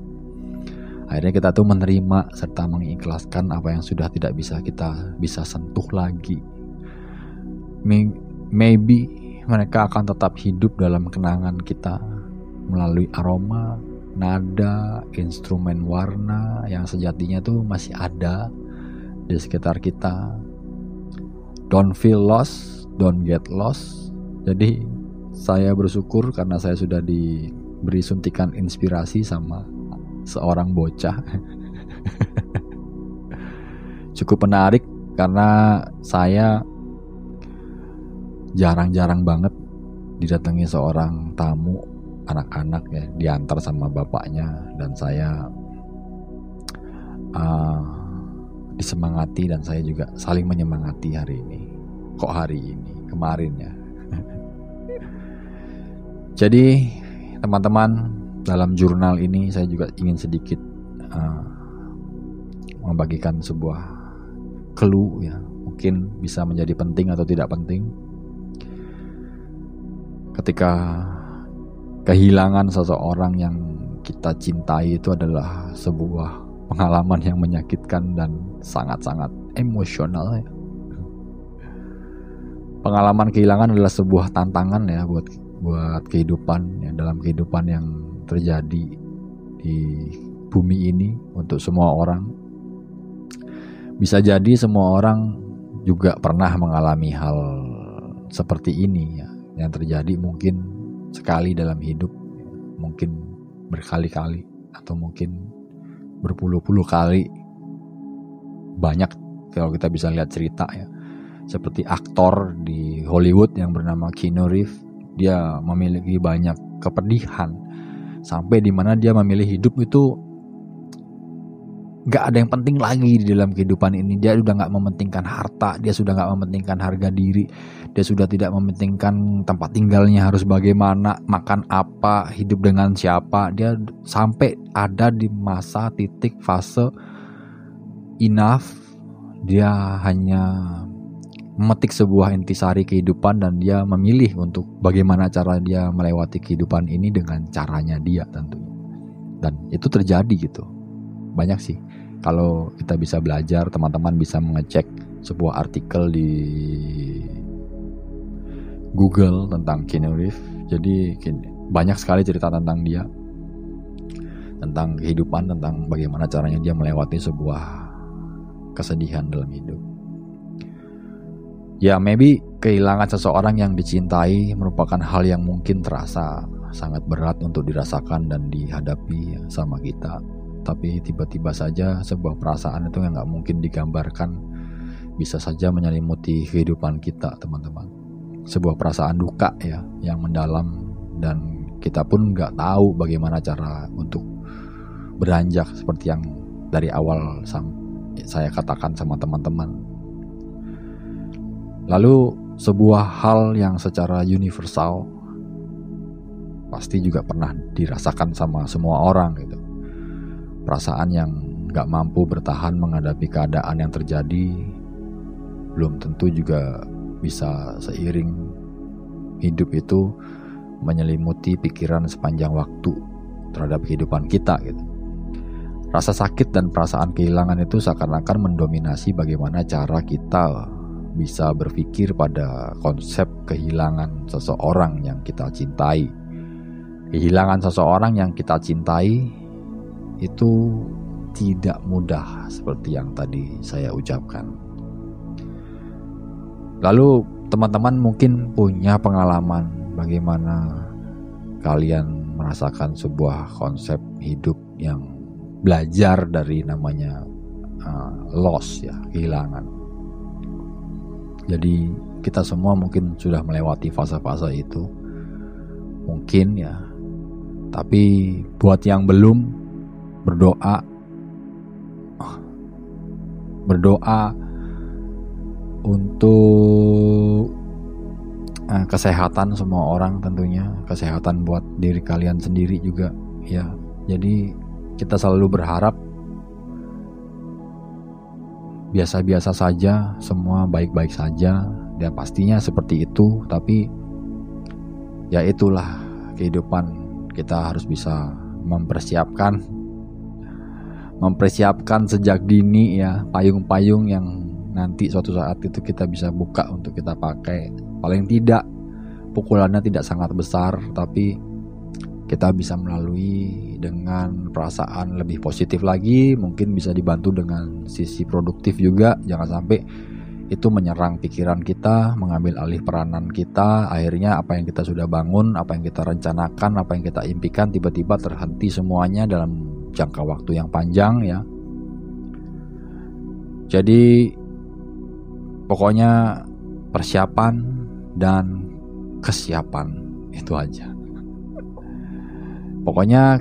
Akhirnya kita tuh menerima serta mengikhlaskan apa yang sudah tidak bisa kita bisa sentuh lagi. Maybe mereka akan tetap hidup dalam kenangan kita melalui aroma nada instrumen warna yang sejatinya tuh masih ada di sekitar kita. Don't feel lost don't get lost. Jadi saya bersyukur karena saya sudah di beri suntikan inspirasi sama seorang bocah. Cukup menarik karena saya jarang-jarang banget didatangi seorang tamu anak-anak ya diantar sama bapaknya dan saya uh, disemangati dan saya juga saling menyemangati hari ini kok hari ini kemarin ya [LAUGHS] jadi teman-teman dalam jurnal ini saya juga ingin sedikit uh, membagikan sebuah clue ya mungkin bisa menjadi penting atau tidak penting ketika kehilangan seseorang yang kita cintai itu adalah sebuah pengalaman yang menyakitkan dan sangat-sangat emosional ya. Pengalaman kehilangan adalah sebuah tantangan ya buat buat kehidupan ya dalam kehidupan yang terjadi di bumi ini untuk semua orang. Bisa jadi semua orang juga pernah mengalami hal seperti ini ya, yang terjadi mungkin sekali dalam hidup, mungkin berkali-kali atau mungkin berpuluh-puluh kali. Banyak kalau kita bisa lihat cerita ya. Seperti aktor di Hollywood yang bernama Keanu Reeves dia memiliki banyak kepedihan. Sampai di mana dia memilih hidup itu nggak ada yang penting lagi di dalam kehidupan ini. Dia sudah nggak mementingkan harta dia sudah nggak mementingkan harga diri dia sudah tidak mementingkan tempat tinggalnya harus bagaimana makan apa hidup dengan siapa. Dia sampai ada di masa titik fase enough dia hanya memetik sebuah intisari kehidupan dan dia memilih untuk bagaimana cara dia melewati kehidupan ini dengan caranya dia tentunya. Dan itu terjadi gitu. Banyak sih. Kalau kita bisa belajar, teman-teman bisa mengecek sebuah artikel di Google tentang Keanu Reeves. Jadi banyak sekali cerita tentang dia. Tentang kehidupan, tentang bagaimana caranya dia melewati sebuah kesedihan dalam hidup. Ya maybe kehilangan seseorang yang dicintai merupakan hal yang mungkin terasa sangat berat untuk dirasakan dan dihadapi sama kita. Tapi tiba-tiba saja sebuah perasaan itu yang nggak mungkin digambarkan bisa saja menyelimuti kehidupan kita, teman-teman. Sebuah perasaan duka ya yang mendalam dan kita pun nggak tahu bagaimana cara untuk beranjak seperti yang dari awal saya katakan sama teman-teman. Lalu sebuah hal yang secara universal pasti juga pernah dirasakan sama semua orang gitu. Perasaan yang gak mampu bertahan menghadapi keadaan yang terjadi belum tentu juga bisa seiring hidup itu menyelimuti pikiran sepanjang waktu terhadap kehidupan kita gitu. Rasa sakit dan perasaan kehilangan itu seakan-akan mendominasi bagaimana cara kita bisa berpikir pada konsep kehilangan seseorang yang kita cintai Kehilangan seseorang yang kita cintai itu tidak mudah seperti yang tadi saya ucapkan. Lalu teman-teman mungkin punya pengalaman bagaimana kalian merasakan sebuah konsep hidup yang belajar dari namanya uh, loss ya, kehilangan. Jadi kita semua mungkin sudah melewati fase-fase itu. Mungkin ya tapi buat yang belum berdoa berdoa untuk uh, kesehatan semua orang tentunya, kesehatan buat diri kalian sendiri juga ya. Jadi kita selalu berharap biasa-biasa saja, semua baik-baik saja. Dan pastinya seperti itu, tapi ya itulah kehidupan kita harus bisa mempersiapkan. Mempersiapkan sejak dini ya payung-payung yang nanti suatu saat itu kita bisa buka untuk kita pakai. Paling tidak pukulannya tidak sangat besar tapi kita bisa melalui dengan perasaan lebih positif lagi mungkin bisa dibantu dengan sisi produktif juga jangan sampai itu menyerang pikiran kita, mengambil alih peranan kita. Akhirnya apa yang kita sudah bangun, apa yang kita rencanakan, apa yang kita impikan tiba-tiba terhenti semuanya dalam jangka waktu yang panjang ya. Jadi pokoknya persiapan dan kesiapan itu aja. Pokoknya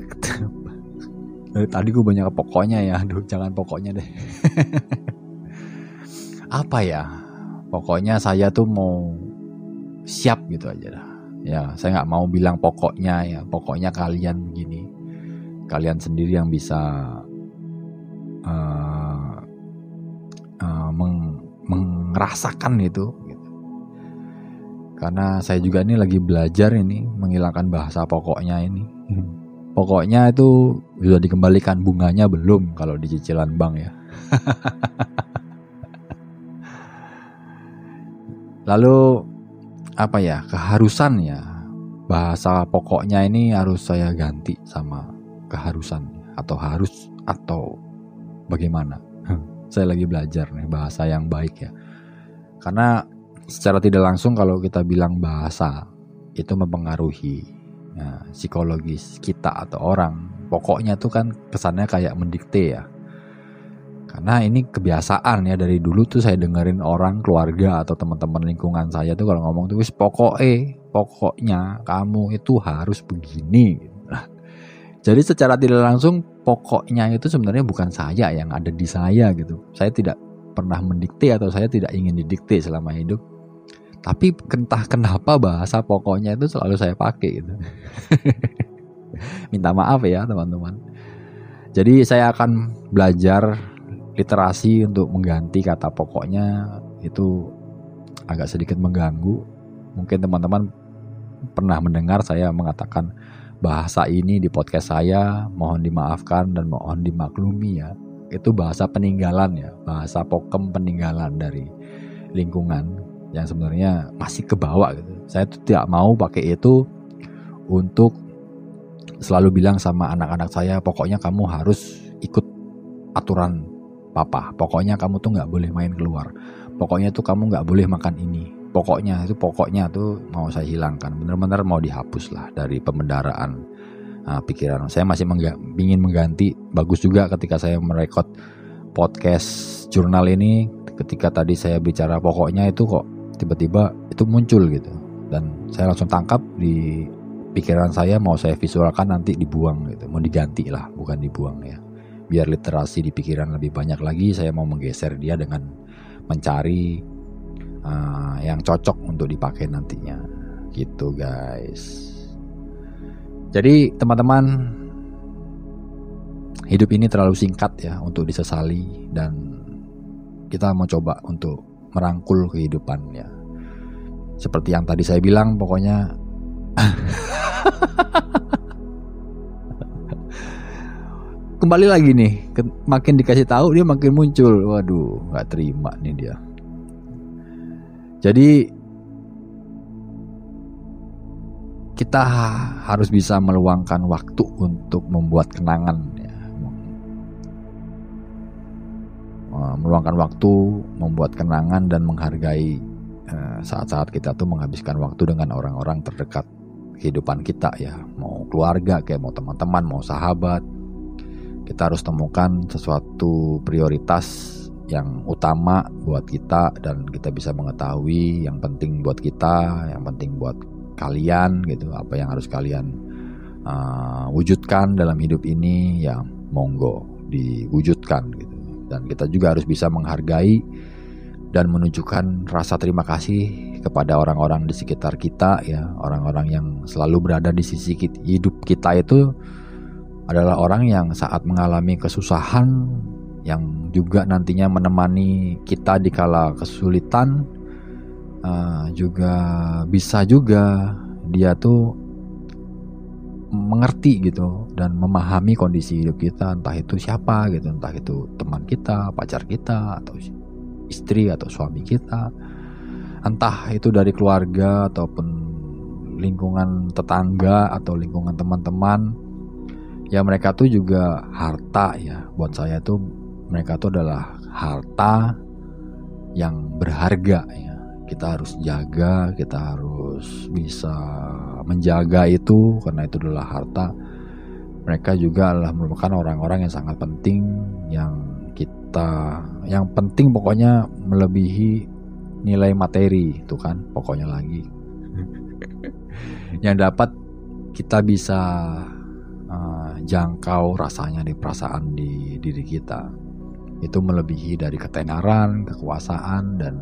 [LAUGHS] tadi gue banyak pokoknya ya, aduh jangan pokoknya deh. [LAUGHS] apa ya? Pokoknya saya tuh mau siap gitu aja dah. Ya saya nggak mau bilang pokoknya ya. Pokoknya kalian begini kalian sendiri yang bisa uh, uh, meng, mengerasakan itu gitu. karena saya juga ini lagi belajar ini menghilangkan bahasa pokoknya ini pokoknya itu sudah dikembalikan bunganya belum kalau di cicilan bank ya [LAUGHS] Lalu apa ya keharusan ya bahasa pokoknya ini harus saya ganti sama keharusan atau harus atau bagaimana? [LAUGHS] saya lagi belajar nih bahasa yang baik ya. Karena secara tidak langsung kalau kita bilang bahasa itu mempengaruhi ya, psikologis kita atau orang. Pokoknya tuh kan kesannya kayak mendikte ya. Karena ini kebiasaan ya dari dulu tuh saya dengerin orang keluarga atau teman-teman lingkungan saya tuh kalau ngomong tuh wis pokoknya pokoknya kamu itu harus begini. Nah, [LAUGHS] jadi secara tidak langsung pokoknya itu sebenarnya bukan saya yang ada di saya gitu. Saya tidak pernah mendikte atau saya tidak ingin didikte selama hidup tapi entah kenapa bahasa pokoknya itu selalu saya pakai gitu [LAUGHS] minta maaf ya teman-teman jadi saya akan belajar literasi untuk mengganti kata pokoknya itu agak sedikit mengganggu. Mungkin teman-teman pernah mendengar saya mengatakan bahasa ini di podcast saya, mohon dimaafkan dan mohon dimaklumi ya. Itu bahasa peninggalan ya, bahasa pokem peninggalan dari lingkungan yang sebenarnya masih ke bawah gitu. Saya tuh tidak mau pakai itu untuk selalu bilang sama anak-anak saya, pokoknya kamu harus ikut aturan papa. Pokoknya kamu tuh nggak boleh main keluar. Pokoknya tuh kamu nggak boleh makan ini. pokoknya itu pokoknya tuh mau saya hilangkan benar-benar mau dihapus lah dari pembendaraan uh, pikiran saya masih mengga ingin mengganti bagus juga ketika saya merekod podcast jurnal ini ketika tadi saya bicara pokoknya itu kok tiba-tiba itu muncul gitu. Dan saya langsung tangkap di pikiran saya mau saya visualkan nanti dibuang gitu. Mau diganti lah bukan dibuang ya. Biar literasi di pikiran lebih banyak lagi saya mau menggeser dia dengan mencari uh, yang cocok untuk dipakai nantinya. Gitu guys. Jadi teman-teman hidup ini terlalu singkat ya untuk disesali. Dan kita mau coba untuk merangkul kehidupan ya seperti yang tadi saya bilang pokoknya [LAUGHS] Kembali lagi nih, makin dikasih tahu dia makin muncul. Waduh, nggak terima nih dia. Jadi kita harus bisa meluangkan waktu untuk membuat kenangan meluangkan waktu membuat kenangan dan menghargai eh, saat-saat kita tuh menghabiskan waktu dengan orang-orang terdekat kehidupan kita ya. Mau keluarga kayak mau teman-teman mau sahabat. Kita harus temukan sesuatu prioritas yang utama buat kita dan kita bisa mengetahui yang penting buat kita yang penting buat kalian gitu. Apa yang harus kalian uh, wujudkan dalam hidup ini ya monggo diwujudkan gitu dan kita juga harus bisa menghargai dan menunjukkan rasa terima kasih kepada orang-orang di sekitar kita ya. Orang-orang yang selalu berada di sisi hidup kita itu adalah orang yang saat mengalami kesusahan yang juga nantinya menemani kita di kala kesulitan uh, juga bisa juga dia tuh mengerti gitu dan memahami kondisi hidup kita entah itu siapa gitu entah itu teman kita pacar kita atau istri atau suami kita. Entah itu dari keluarga ataupun lingkungan tetangga atau lingkungan teman-teman. Ya mereka tuh juga harta ya. Buat saya tuh mereka tuh adalah harta yang berharga ya. Kita harus jaga kita harus bisa menjaga itu karena itu adalah harta mereka juga adalah merupakan orang-orang yang sangat penting yang kita yang penting pokoknya melebihi nilai materi itu kan pokoknya lagi [LAUGHS] yang dapat kita bisa uh, jangkau rasanya di perasaan di diri kita itu melebihi dari ketenaran, kekuasaan dan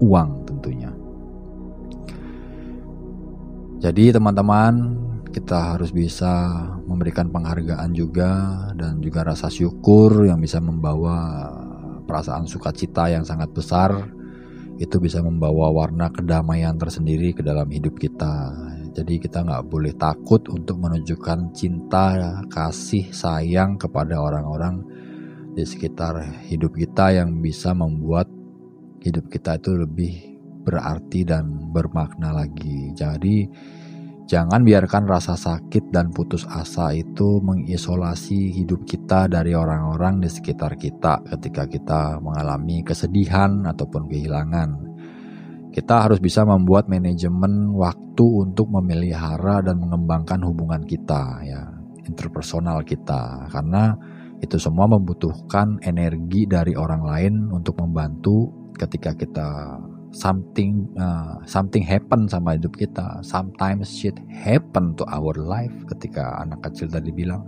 uang tentunya. Jadi teman-teman kita harus bisa memberikan penghargaan juga dan juga rasa syukur yang bisa membawa perasaan sukacita yang sangat besar itu bisa membawa warna kedamaian tersendiri ke dalam hidup kita. Jadi kita nggak boleh takut untuk menunjukkan cinta, kasih, sayang kepada orang-orang di sekitar hidup kita yang bisa membuat hidup kita itu lebih berarti dan bermakna lagi. Jadi Jangan biarkan rasa sakit dan putus asa itu mengisolasi hidup kita dari orang-orang di sekitar kita ketika kita mengalami kesedihan ataupun kehilangan. Kita harus bisa membuat manajemen waktu untuk memelihara dan mengembangkan hubungan kita ya, interpersonal kita karena itu semua membutuhkan energi dari orang lain untuk membantu ketika kita something uh, something happen sama hidup kita. Sometimes shit happen to our life ketika anak kecil tadi bilang.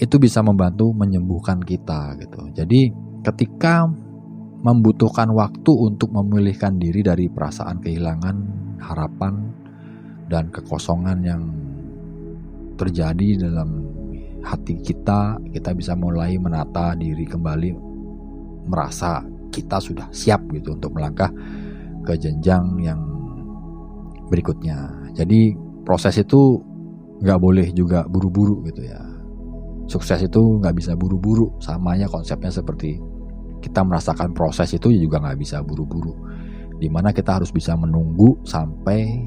Itu bisa membantu menyembuhkan kita gitu. Jadi ketika membutuhkan waktu untuk memulihkan diri dari perasaan kehilangan harapan dan kekosongan yang terjadi dalam hati kita kita bisa mulai menata diri kembali merasa kita sudah siap gitu untuk melangkah ke jenjang yang berikutnya. Jadi proses itu nggak boleh juga buru-buru gitu ya. Sukses itu nggak bisa buru-buru. Samanya konsepnya seperti kita merasakan proses itu juga nggak bisa buru-buru. Di mana kita harus bisa menunggu sampai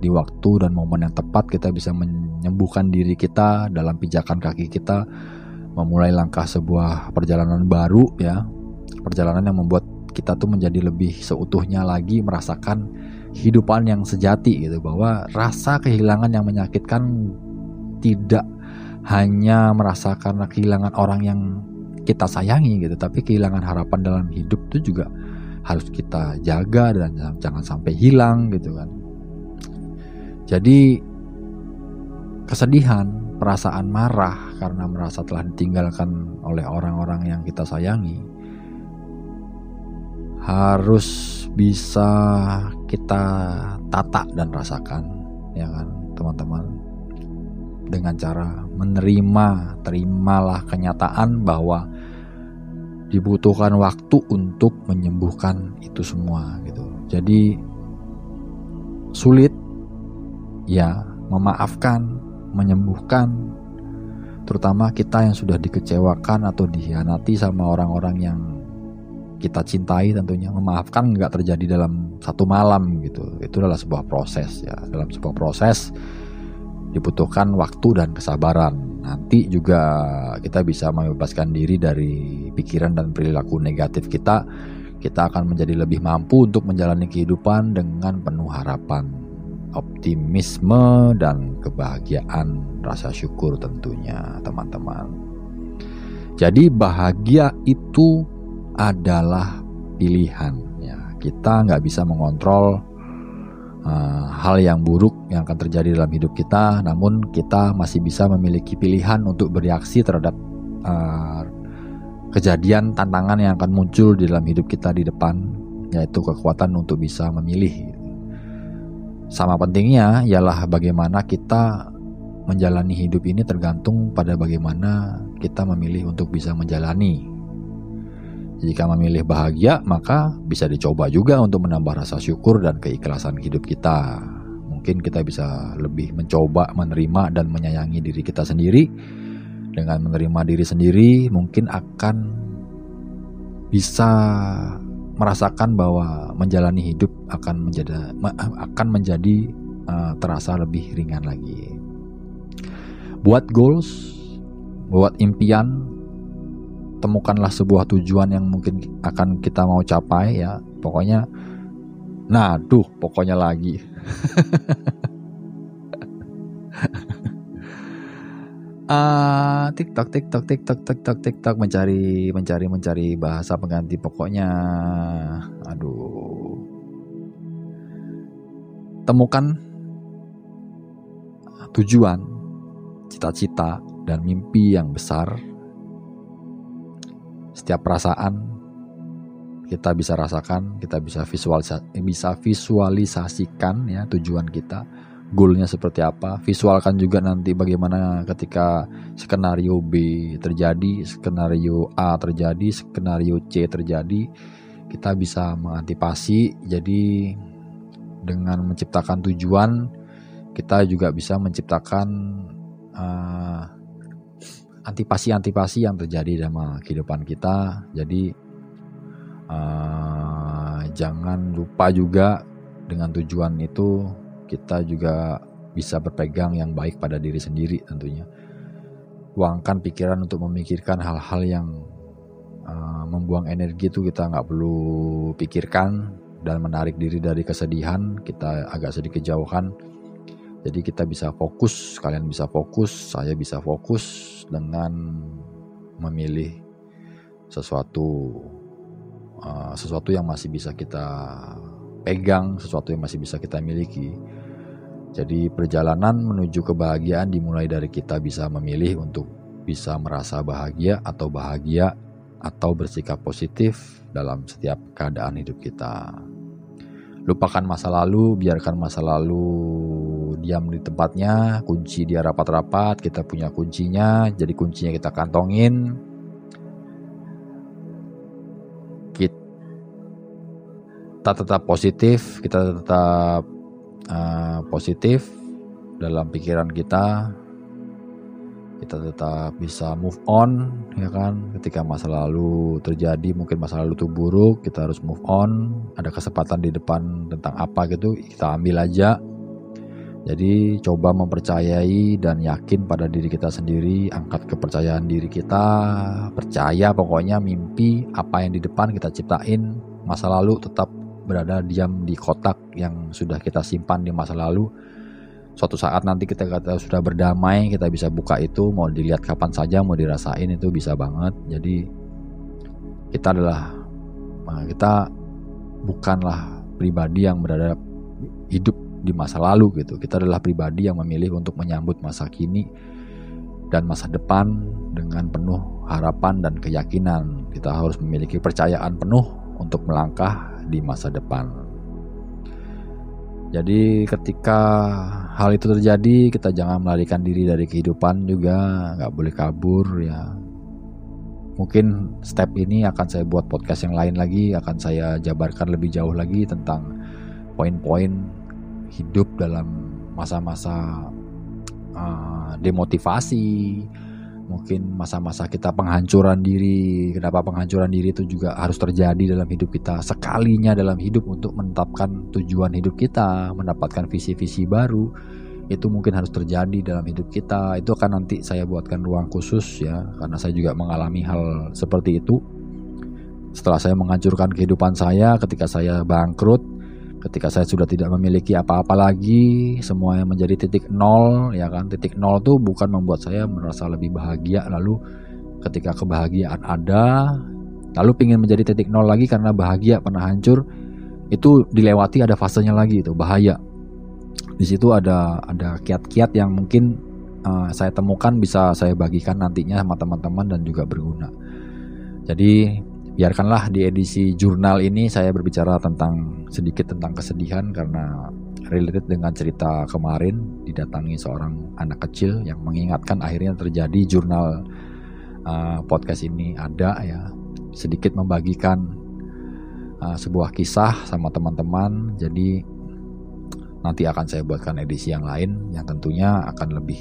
di waktu dan momen yang tepat kita bisa menyembuhkan diri kita dalam pijakan kaki kita memulai langkah sebuah perjalanan baru ya perjalanan yang membuat kita tuh menjadi lebih seutuhnya lagi merasakan kehidupan yang sejati gitu bahwa rasa kehilangan yang menyakitkan tidak hanya merasakan kehilangan orang yang kita sayangi gitu tapi kehilangan harapan dalam hidup itu juga harus kita jaga dan jangan sampai hilang gitu kan. Jadi kesedihan perasaan marah karena merasa telah ditinggalkan oleh orang-orang yang kita sayangi harus bisa kita tata dan rasakan ya kan teman-teman? Dengan cara menerima terimalah kenyataan bahwa dibutuhkan waktu untuk menyembuhkan itu semua gitu. Jadi sulit ya memaafkan menyembuhkan terutama kita yang sudah dikecewakan atau dihianati sama orang-orang yang kita cintai tentunya memaafkan nggak terjadi dalam satu malam gitu. Itu adalah sebuah proses ya. Dalam sebuah proses dibutuhkan waktu dan kesabaran. Nanti juga kita bisa membebaskan diri dari pikiran dan perilaku negatif kita. Kita akan menjadi lebih mampu untuk menjalani kehidupan dengan penuh harapan optimisme dan kebahagiaan rasa syukur tentunya teman-teman. Jadi bahagia itu adalah pilihan. Ya, kita nggak bisa mengontrol uh, hal yang buruk yang akan terjadi dalam hidup kita, namun kita masih bisa memiliki pilihan untuk bereaksi terhadap uh, kejadian tantangan yang akan muncul di dalam hidup kita di depan, yaitu kekuatan untuk bisa memilih. Sama pentingnya ialah bagaimana kita menjalani hidup ini tergantung pada bagaimana kita memilih untuk bisa menjalani jika memilih bahagia, maka bisa dicoba juga untuk menambah rasa syukur dan keikhlasan hidup kita. Mungkin kita bisa lebih mencoba menerima dan menyayangi diri kita sendiri. Dengan menerima diri sendiri, mungkin akan bisa merasakan bahwa menjalani hidup akan menjadi akan menjadi uh, terasa lebih ringan lagi. Buat goals, buat impian, temukanlah sebuah tujuan yang mungkin akan kita mau capai ya. Pokoknya nah duh pokoknya lagi. [LAUGHS] Uh, TikTok TikTok TikTok TikTok TikTok mencari mencari mencari bahasa pengganti pokoknya. Aduh. Temukan tujuan cita-cita dan mimpi yang besar setiap perasaan kita bisa rasakan, kita bisa visualisa bisa visualisasikan ya tujuan kita, goalnya seperti apa, visualkan juga nanti bagaimana ketika skenario B terjadi, skenario A terjadi, skenario C terjadi, kita bisa mengantisipasi. Jadi dengan menciptakan tujuan, kita juga bisa menciptakan uh, antipasi-antipasi yang terjadi dalam kehidupan kita. Jadi uh, jangan lupa juga dengan tujuan itu kita juga bisa berpegang yang baik pada diri sendiri tentunya. Luangkan pikiran untuk memikirkan hal-hal yang uh, membuang energi itu kita nggak perlu pikirkan dan menarik diri dari kesedihan kita agak sedikit jauhkan jadi kita bisa fokus, kalian bisa fokus, saya bisa fokus dengan memilih sesuatu uh, sesuatu yang masih bisa kita pegang, sesuatu yang masih bisa kita miliki. Jadi perjalanan menuju kebahagiaan dimulai dari kita bisa memilih untuk bisa merasa bahagia atau bahagia atau bersikap positif dalam setiap keadaan hidup kita. Lupakan masa lalu, biarkan masa lalu diam di tempatnya, kunci dia rapat-rapat, kita punya kuncinya, jadi kuncinya kita kantongin. Kita tetap positif, kita tetap uh, positif dalam pikiran kita. Kita tetap bisa move on, ya kan? Ketika masa lalu terjadi, mungkin masa lalu itu buruk, kita harus move on. Ada kesempatan di depan tentang apa gitu, kita ambil aja jadi coba mempercayai dan yakin pada diri kita sendiri, angkat kepercayaan diri kita, percaya pokoknya mimpi apa yang di depan kita ciptain, masa lalu tetap berada diam di kotak yang sudah kita simpan di masa lalu suatu saat nanti kita kata sudah berdamai kita bisa buka itu mau dilihat kapan saja mau dirasain itu bisa banget. Jadi kita adalah nah, kita bukanlah pribadi yang berada hidup di masa lalu gitu. Kita adalah pribadi yang memilih untuk menyambut masa kini dan masa depan dengan penuh harapan dan keyakinan. Kita harus memiliki percayaan penuh untuk melangkah di masa depan. Jadi ketika hal itu terjadi, kita jangan melarikan diri dari kehidupan juga, nggak boleh kabur ya. Mungkin step ini akan saya buat podcast yang lain lagi, akan saya jabarkan lebih jauh lagi tentang poin-poin hidup dalam masa-masa uh, demotivasi, mungkin masa-masa kita penghancuran diri kenapa penghancuran diri itu juga harus terjadi dalam hidup kita sekalinya dalam hidup untuk menetapkan tujuan hidup kita mendapatkan visi-visi baru itu mungkin harus terjadi dalam hidup kita. Itu akan nanti saya buatkan ruang khusus ya karena saya juga mengalami hal seperti itu. Setelah saya menghancurkan kehidupan saya ketika saya bangkrut ketika saya sudah tidak memiliki apa-apa lagi semuanya menjadi titik nol ya kan? Titik nol tuh bukan membuat saya merasa lebih bahagia. Lalu ketika kebahagiaan ada lalu ingin menjadi titik nol lagi karena bahagia pernah hancur itu dilewati ada fasenya lagi itu bahaya. Di situ ada ada kiat-kiat yang mungkin uh, saya temukan bisa saya bagikan nantinya sama teman-teman dan juga berguna. Jadi biarkanlah di edisi jurnal ini saya berbicara tentang sedikit tentang kesedihan karena related dengan cerita kemarin didatangi seorang anak kecil yang mengingatkan akhirnya terjadi jurnal uh, podcast ini ada ya. Sedikit membagikan uh, sebuah kisah sama teman-teman. Jadi nanti akan saya buatkan edisi yang lain yang tentunya akan lebih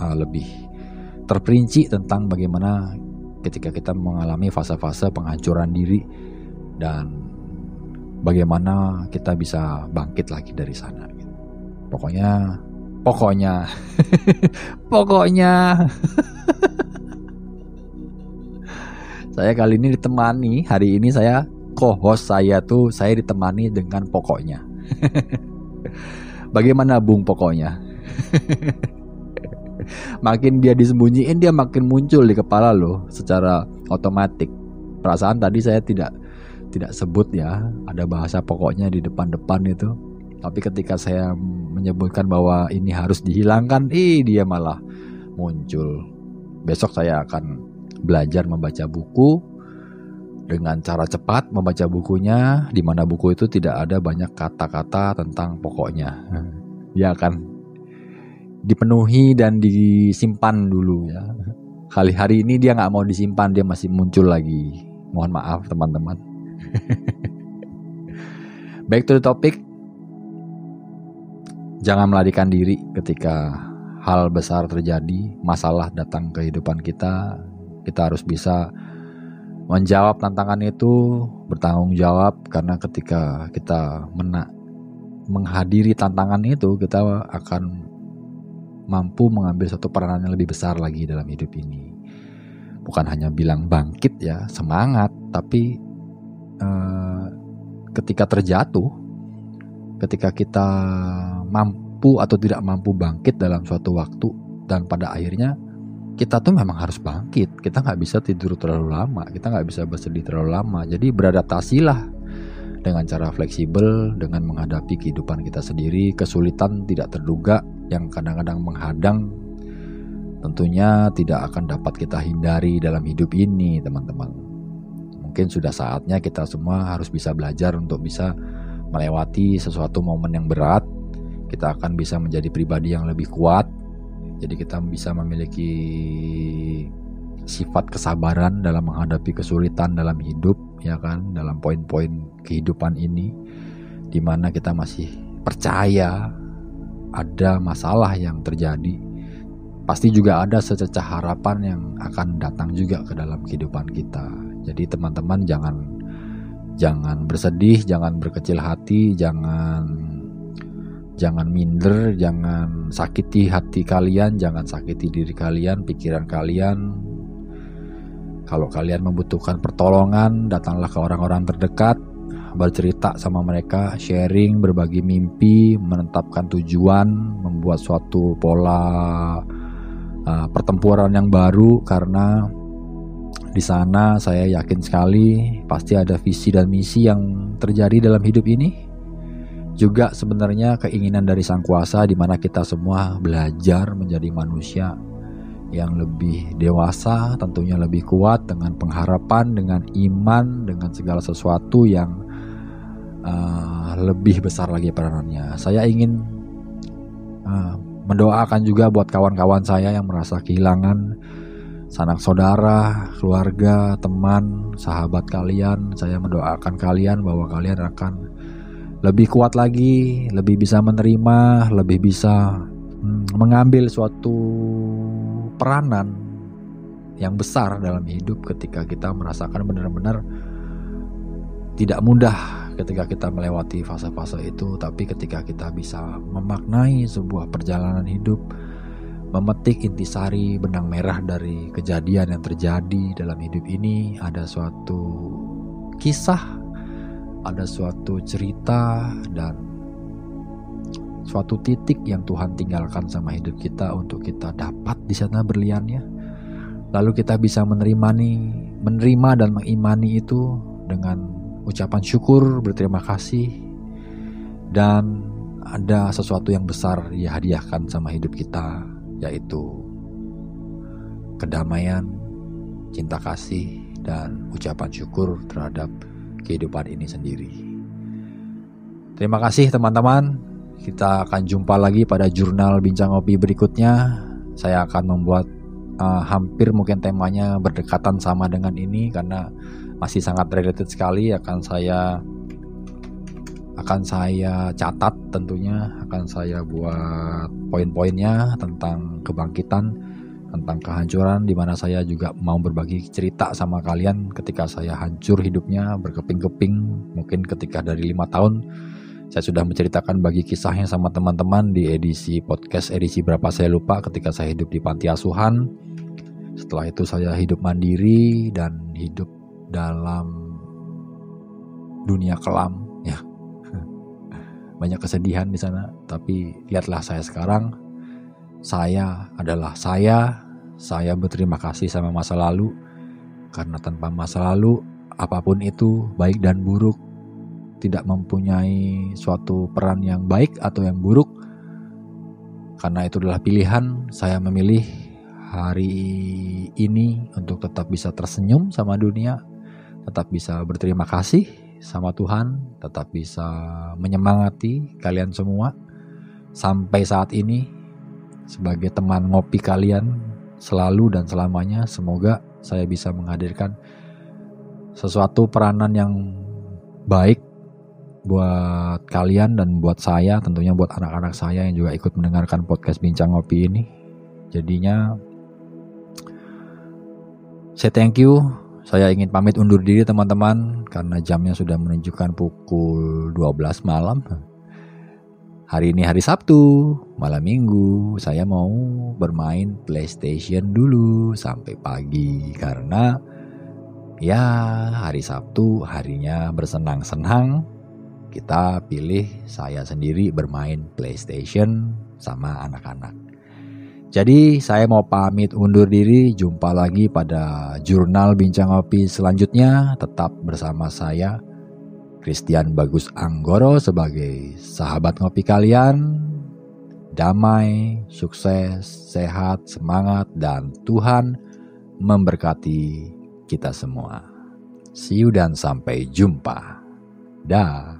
uh, lebih terperinci tentang bagaimana ketika kita mengalami fase-fase penghancuran diri dan bagaimana kita bisa bangkit lagi dari sana. Gitu. Pokoknya, pokoknya, [LAUGHS] pokoknya. [LAUGHS] saya kali ini ditemani hari ini saya co-host saya tuh saya ditemani dengan pokoknya. [LAUGHS] Bagaimana Bung pokoknya? Makin dia disembunyiin dia makin muncul di kepala lo secara otomatis perasaan tadi saya tidak tidak sebut ya ada bahasa pokoknya di depan-depan itu. Tapi ketika saya menyebutkan bahwa ini harus dihilangkan ih dia malah muncul. Besok saya akan belajar membaca buku dengan cara cepat membaca bukunya di mana buku itu tidak ada banyak kata-kata tentang pokoknya. Dia akan dipenuhi dan disimpan dulu ya. Kali hari ini dia nggak mau disimpan, dia masih muncul lagi. Mohon maaf teman-teman. [LAUGHS] Back to the topic. Jangan melarikan diri ketika hal besar terjadi, masalah datang ke kehidupan kita. Kita harus bisa menjawab tantangan itu, bertanggung jawab karena ketika kita mena menghadiri tantangan itu, kita akan mampu mengambil satu peranan yang lebih besar lagi dalam hidup ini. Bukan hanya bilang bangkit ya, semangat, tapi eh, ketika terjatuh, ketika kita mampu atau tidak mampu bangkit dalam suatu waktu dan pada akhirnya kita tuh memang harus bangkit. Kita nggak bisa tidur terlalu lama, kita nggak bisa bersedih terlalu lama. Jadi beradaptasilah dengan cara fleksibel, dengan menghadapi kehidupan kita sendiri, kesulitan tidak terduga yang kadang-kadang menghadang tentunya tidak akan dapat kita hindari dalam hidup ini teman-teman. Mungkin sudah saatnya kita semua harus bisa belajar untuk bisa melewati sesuatu momen yang berat. Kita akan bisa menjadi pribadi yang lebih kuat. Jadi kita bisa memiliki sifat kesabaran dalam menghadapi kesulitan dalam hidup ya kan dalam poin-poin kehidupan ini di mana kita masih percaya ada masalah yang terjadi, pasti juga ada sececah harapan yang akan datang juga ke dalam kehidupan kita. Jadi teman-teman jangan jangan bersedih, jangan berkecil hati, jangan jangan minder, jangan sakiti hati kalian, jangan sakiti diri kalian, pikiran kalian. Kalau kalian membutuhkan pertolongan, datanglah ke orang-orang terdekat, bercerita sama mereka, sharing, berbagi mimpi, menetapkan tujuan, membuat suatu pola uh, pertempuran yang baru karena di sana saya yakin sekali pasti ada visi dan misi yang terjadi dalam hidup ini. Juga sebenarnya keinginan dari Sang Kuasa di mana kita semua belajar menjadi manusia yang lebih dewasa, tentunya lebih kuat dengan pengharapan, dengan iman, dengan segala sesuatu yang uh, lebih besar lagi peranannya. Saya ingin uh, mendoakan juga buat kawan-kawan saya yang merasa kehilangan sanak saudara, keluarga, teman, sahabat kalian. Saya mendoakan kalian bahwa kalian akan lebih kuat lagi, lebih bisa menerima, lebih bisa hmm, mengambil suatu peranan yang besar dalam hidup ketika kita merasakan benar-benar tidak mudah ketika kita melewati fase-fase itu, tapi ketika kita bisa memaknai sebuah perjalanan hidup, memetik intisari benang merah dari kejadian yang terjadi dalam hidup ini, ada suatu kisah, ada suatu cerita, dan suatu titik yang Tuhan tinggalkan sama hidup kita untuk kita dapat di sana berliannya. Lalu kita bisa menerima nih, menerima dan mengimani itu dengan ucapan syukur, berterima kasih, dan ada sesuatu yang besar ya hadiahkan sama hidup kita, yaitu kedamaian, cinta kasih, dan ucapan syukur terhadap kehidupan ini sendiri. Terima kasih teman-teman. Kita akan jumpa lagi pada jurnal bincang kopi berikutnya. Saya akan membuat uh, hampir mungkin temanya berdekatan sama dengan ini karena masih sangat related sekali. Akan saya akan saya catat tentunya. Akan saya buat poin-poinnya tentang kebangkitan tentang kehancuran di mana saya juga mau berbagi cerita sama kalian ketika saya hancur hidupnya berkeping-keping. Mungkin ketika dari lima tahun saya sudah menceritakan bagi kisahnya sama teman-teman di edisi podcast edisi berapa saya lupa ketika saya hidup di panti asuhan. Setelah itu saya hidup mandiri dan hidup dalam dunia kelam ya. [LAUGHS] Banyak kesedihan di sana, tapi lihatlah saya sekarang. Saya adalah saya. Saya berterima kasih sama masa lalu karena tanpa masa lalu apa pun itu baik dan buruk tidak mempunyai suatu peran yang baik atau yang buruk. Karena itu adalah pilihan, saya memilih hari ini untuk tetap bisa tersenyum sama dunia, tetap bisa berterima kasih sama Tuhan, tetap bisa menyemangati kalian semua sampai saat ini sebagai teman ngopi kalian selalu dan selamanya semoga saya bisa menghadirkan sesuatu peranan yang baik buat kalian dan buat saya tentunya buat anak-anak saya yang juga ikut mendengarkan podcast bincang ngopi ini. Jadinya saya thank you. Saya ingin pamit undur diri teman-teman karena jamnya sudah menunjukkan pukul 12 malam. Hari ini hari Sabtu malam minggu. Saya mau bermain PlayStation dulu sampai pagi karena ya hari Sabtu harinya bersenang-senang kita pilih saya sendiri bermain PlayStation sama anak-anak. Jadi saya mau pamit undur diri, jumpa lagi pada jurnal Bincang Kopi selanjutnya. Tetap bersama saya, Christian Bagus Anggoro sebagai sahabat ngopi kalian. Damai, sukses, sehat, semangat, dan Tuhan memberkati kita semua. See you dan sampai jumpa. Dah.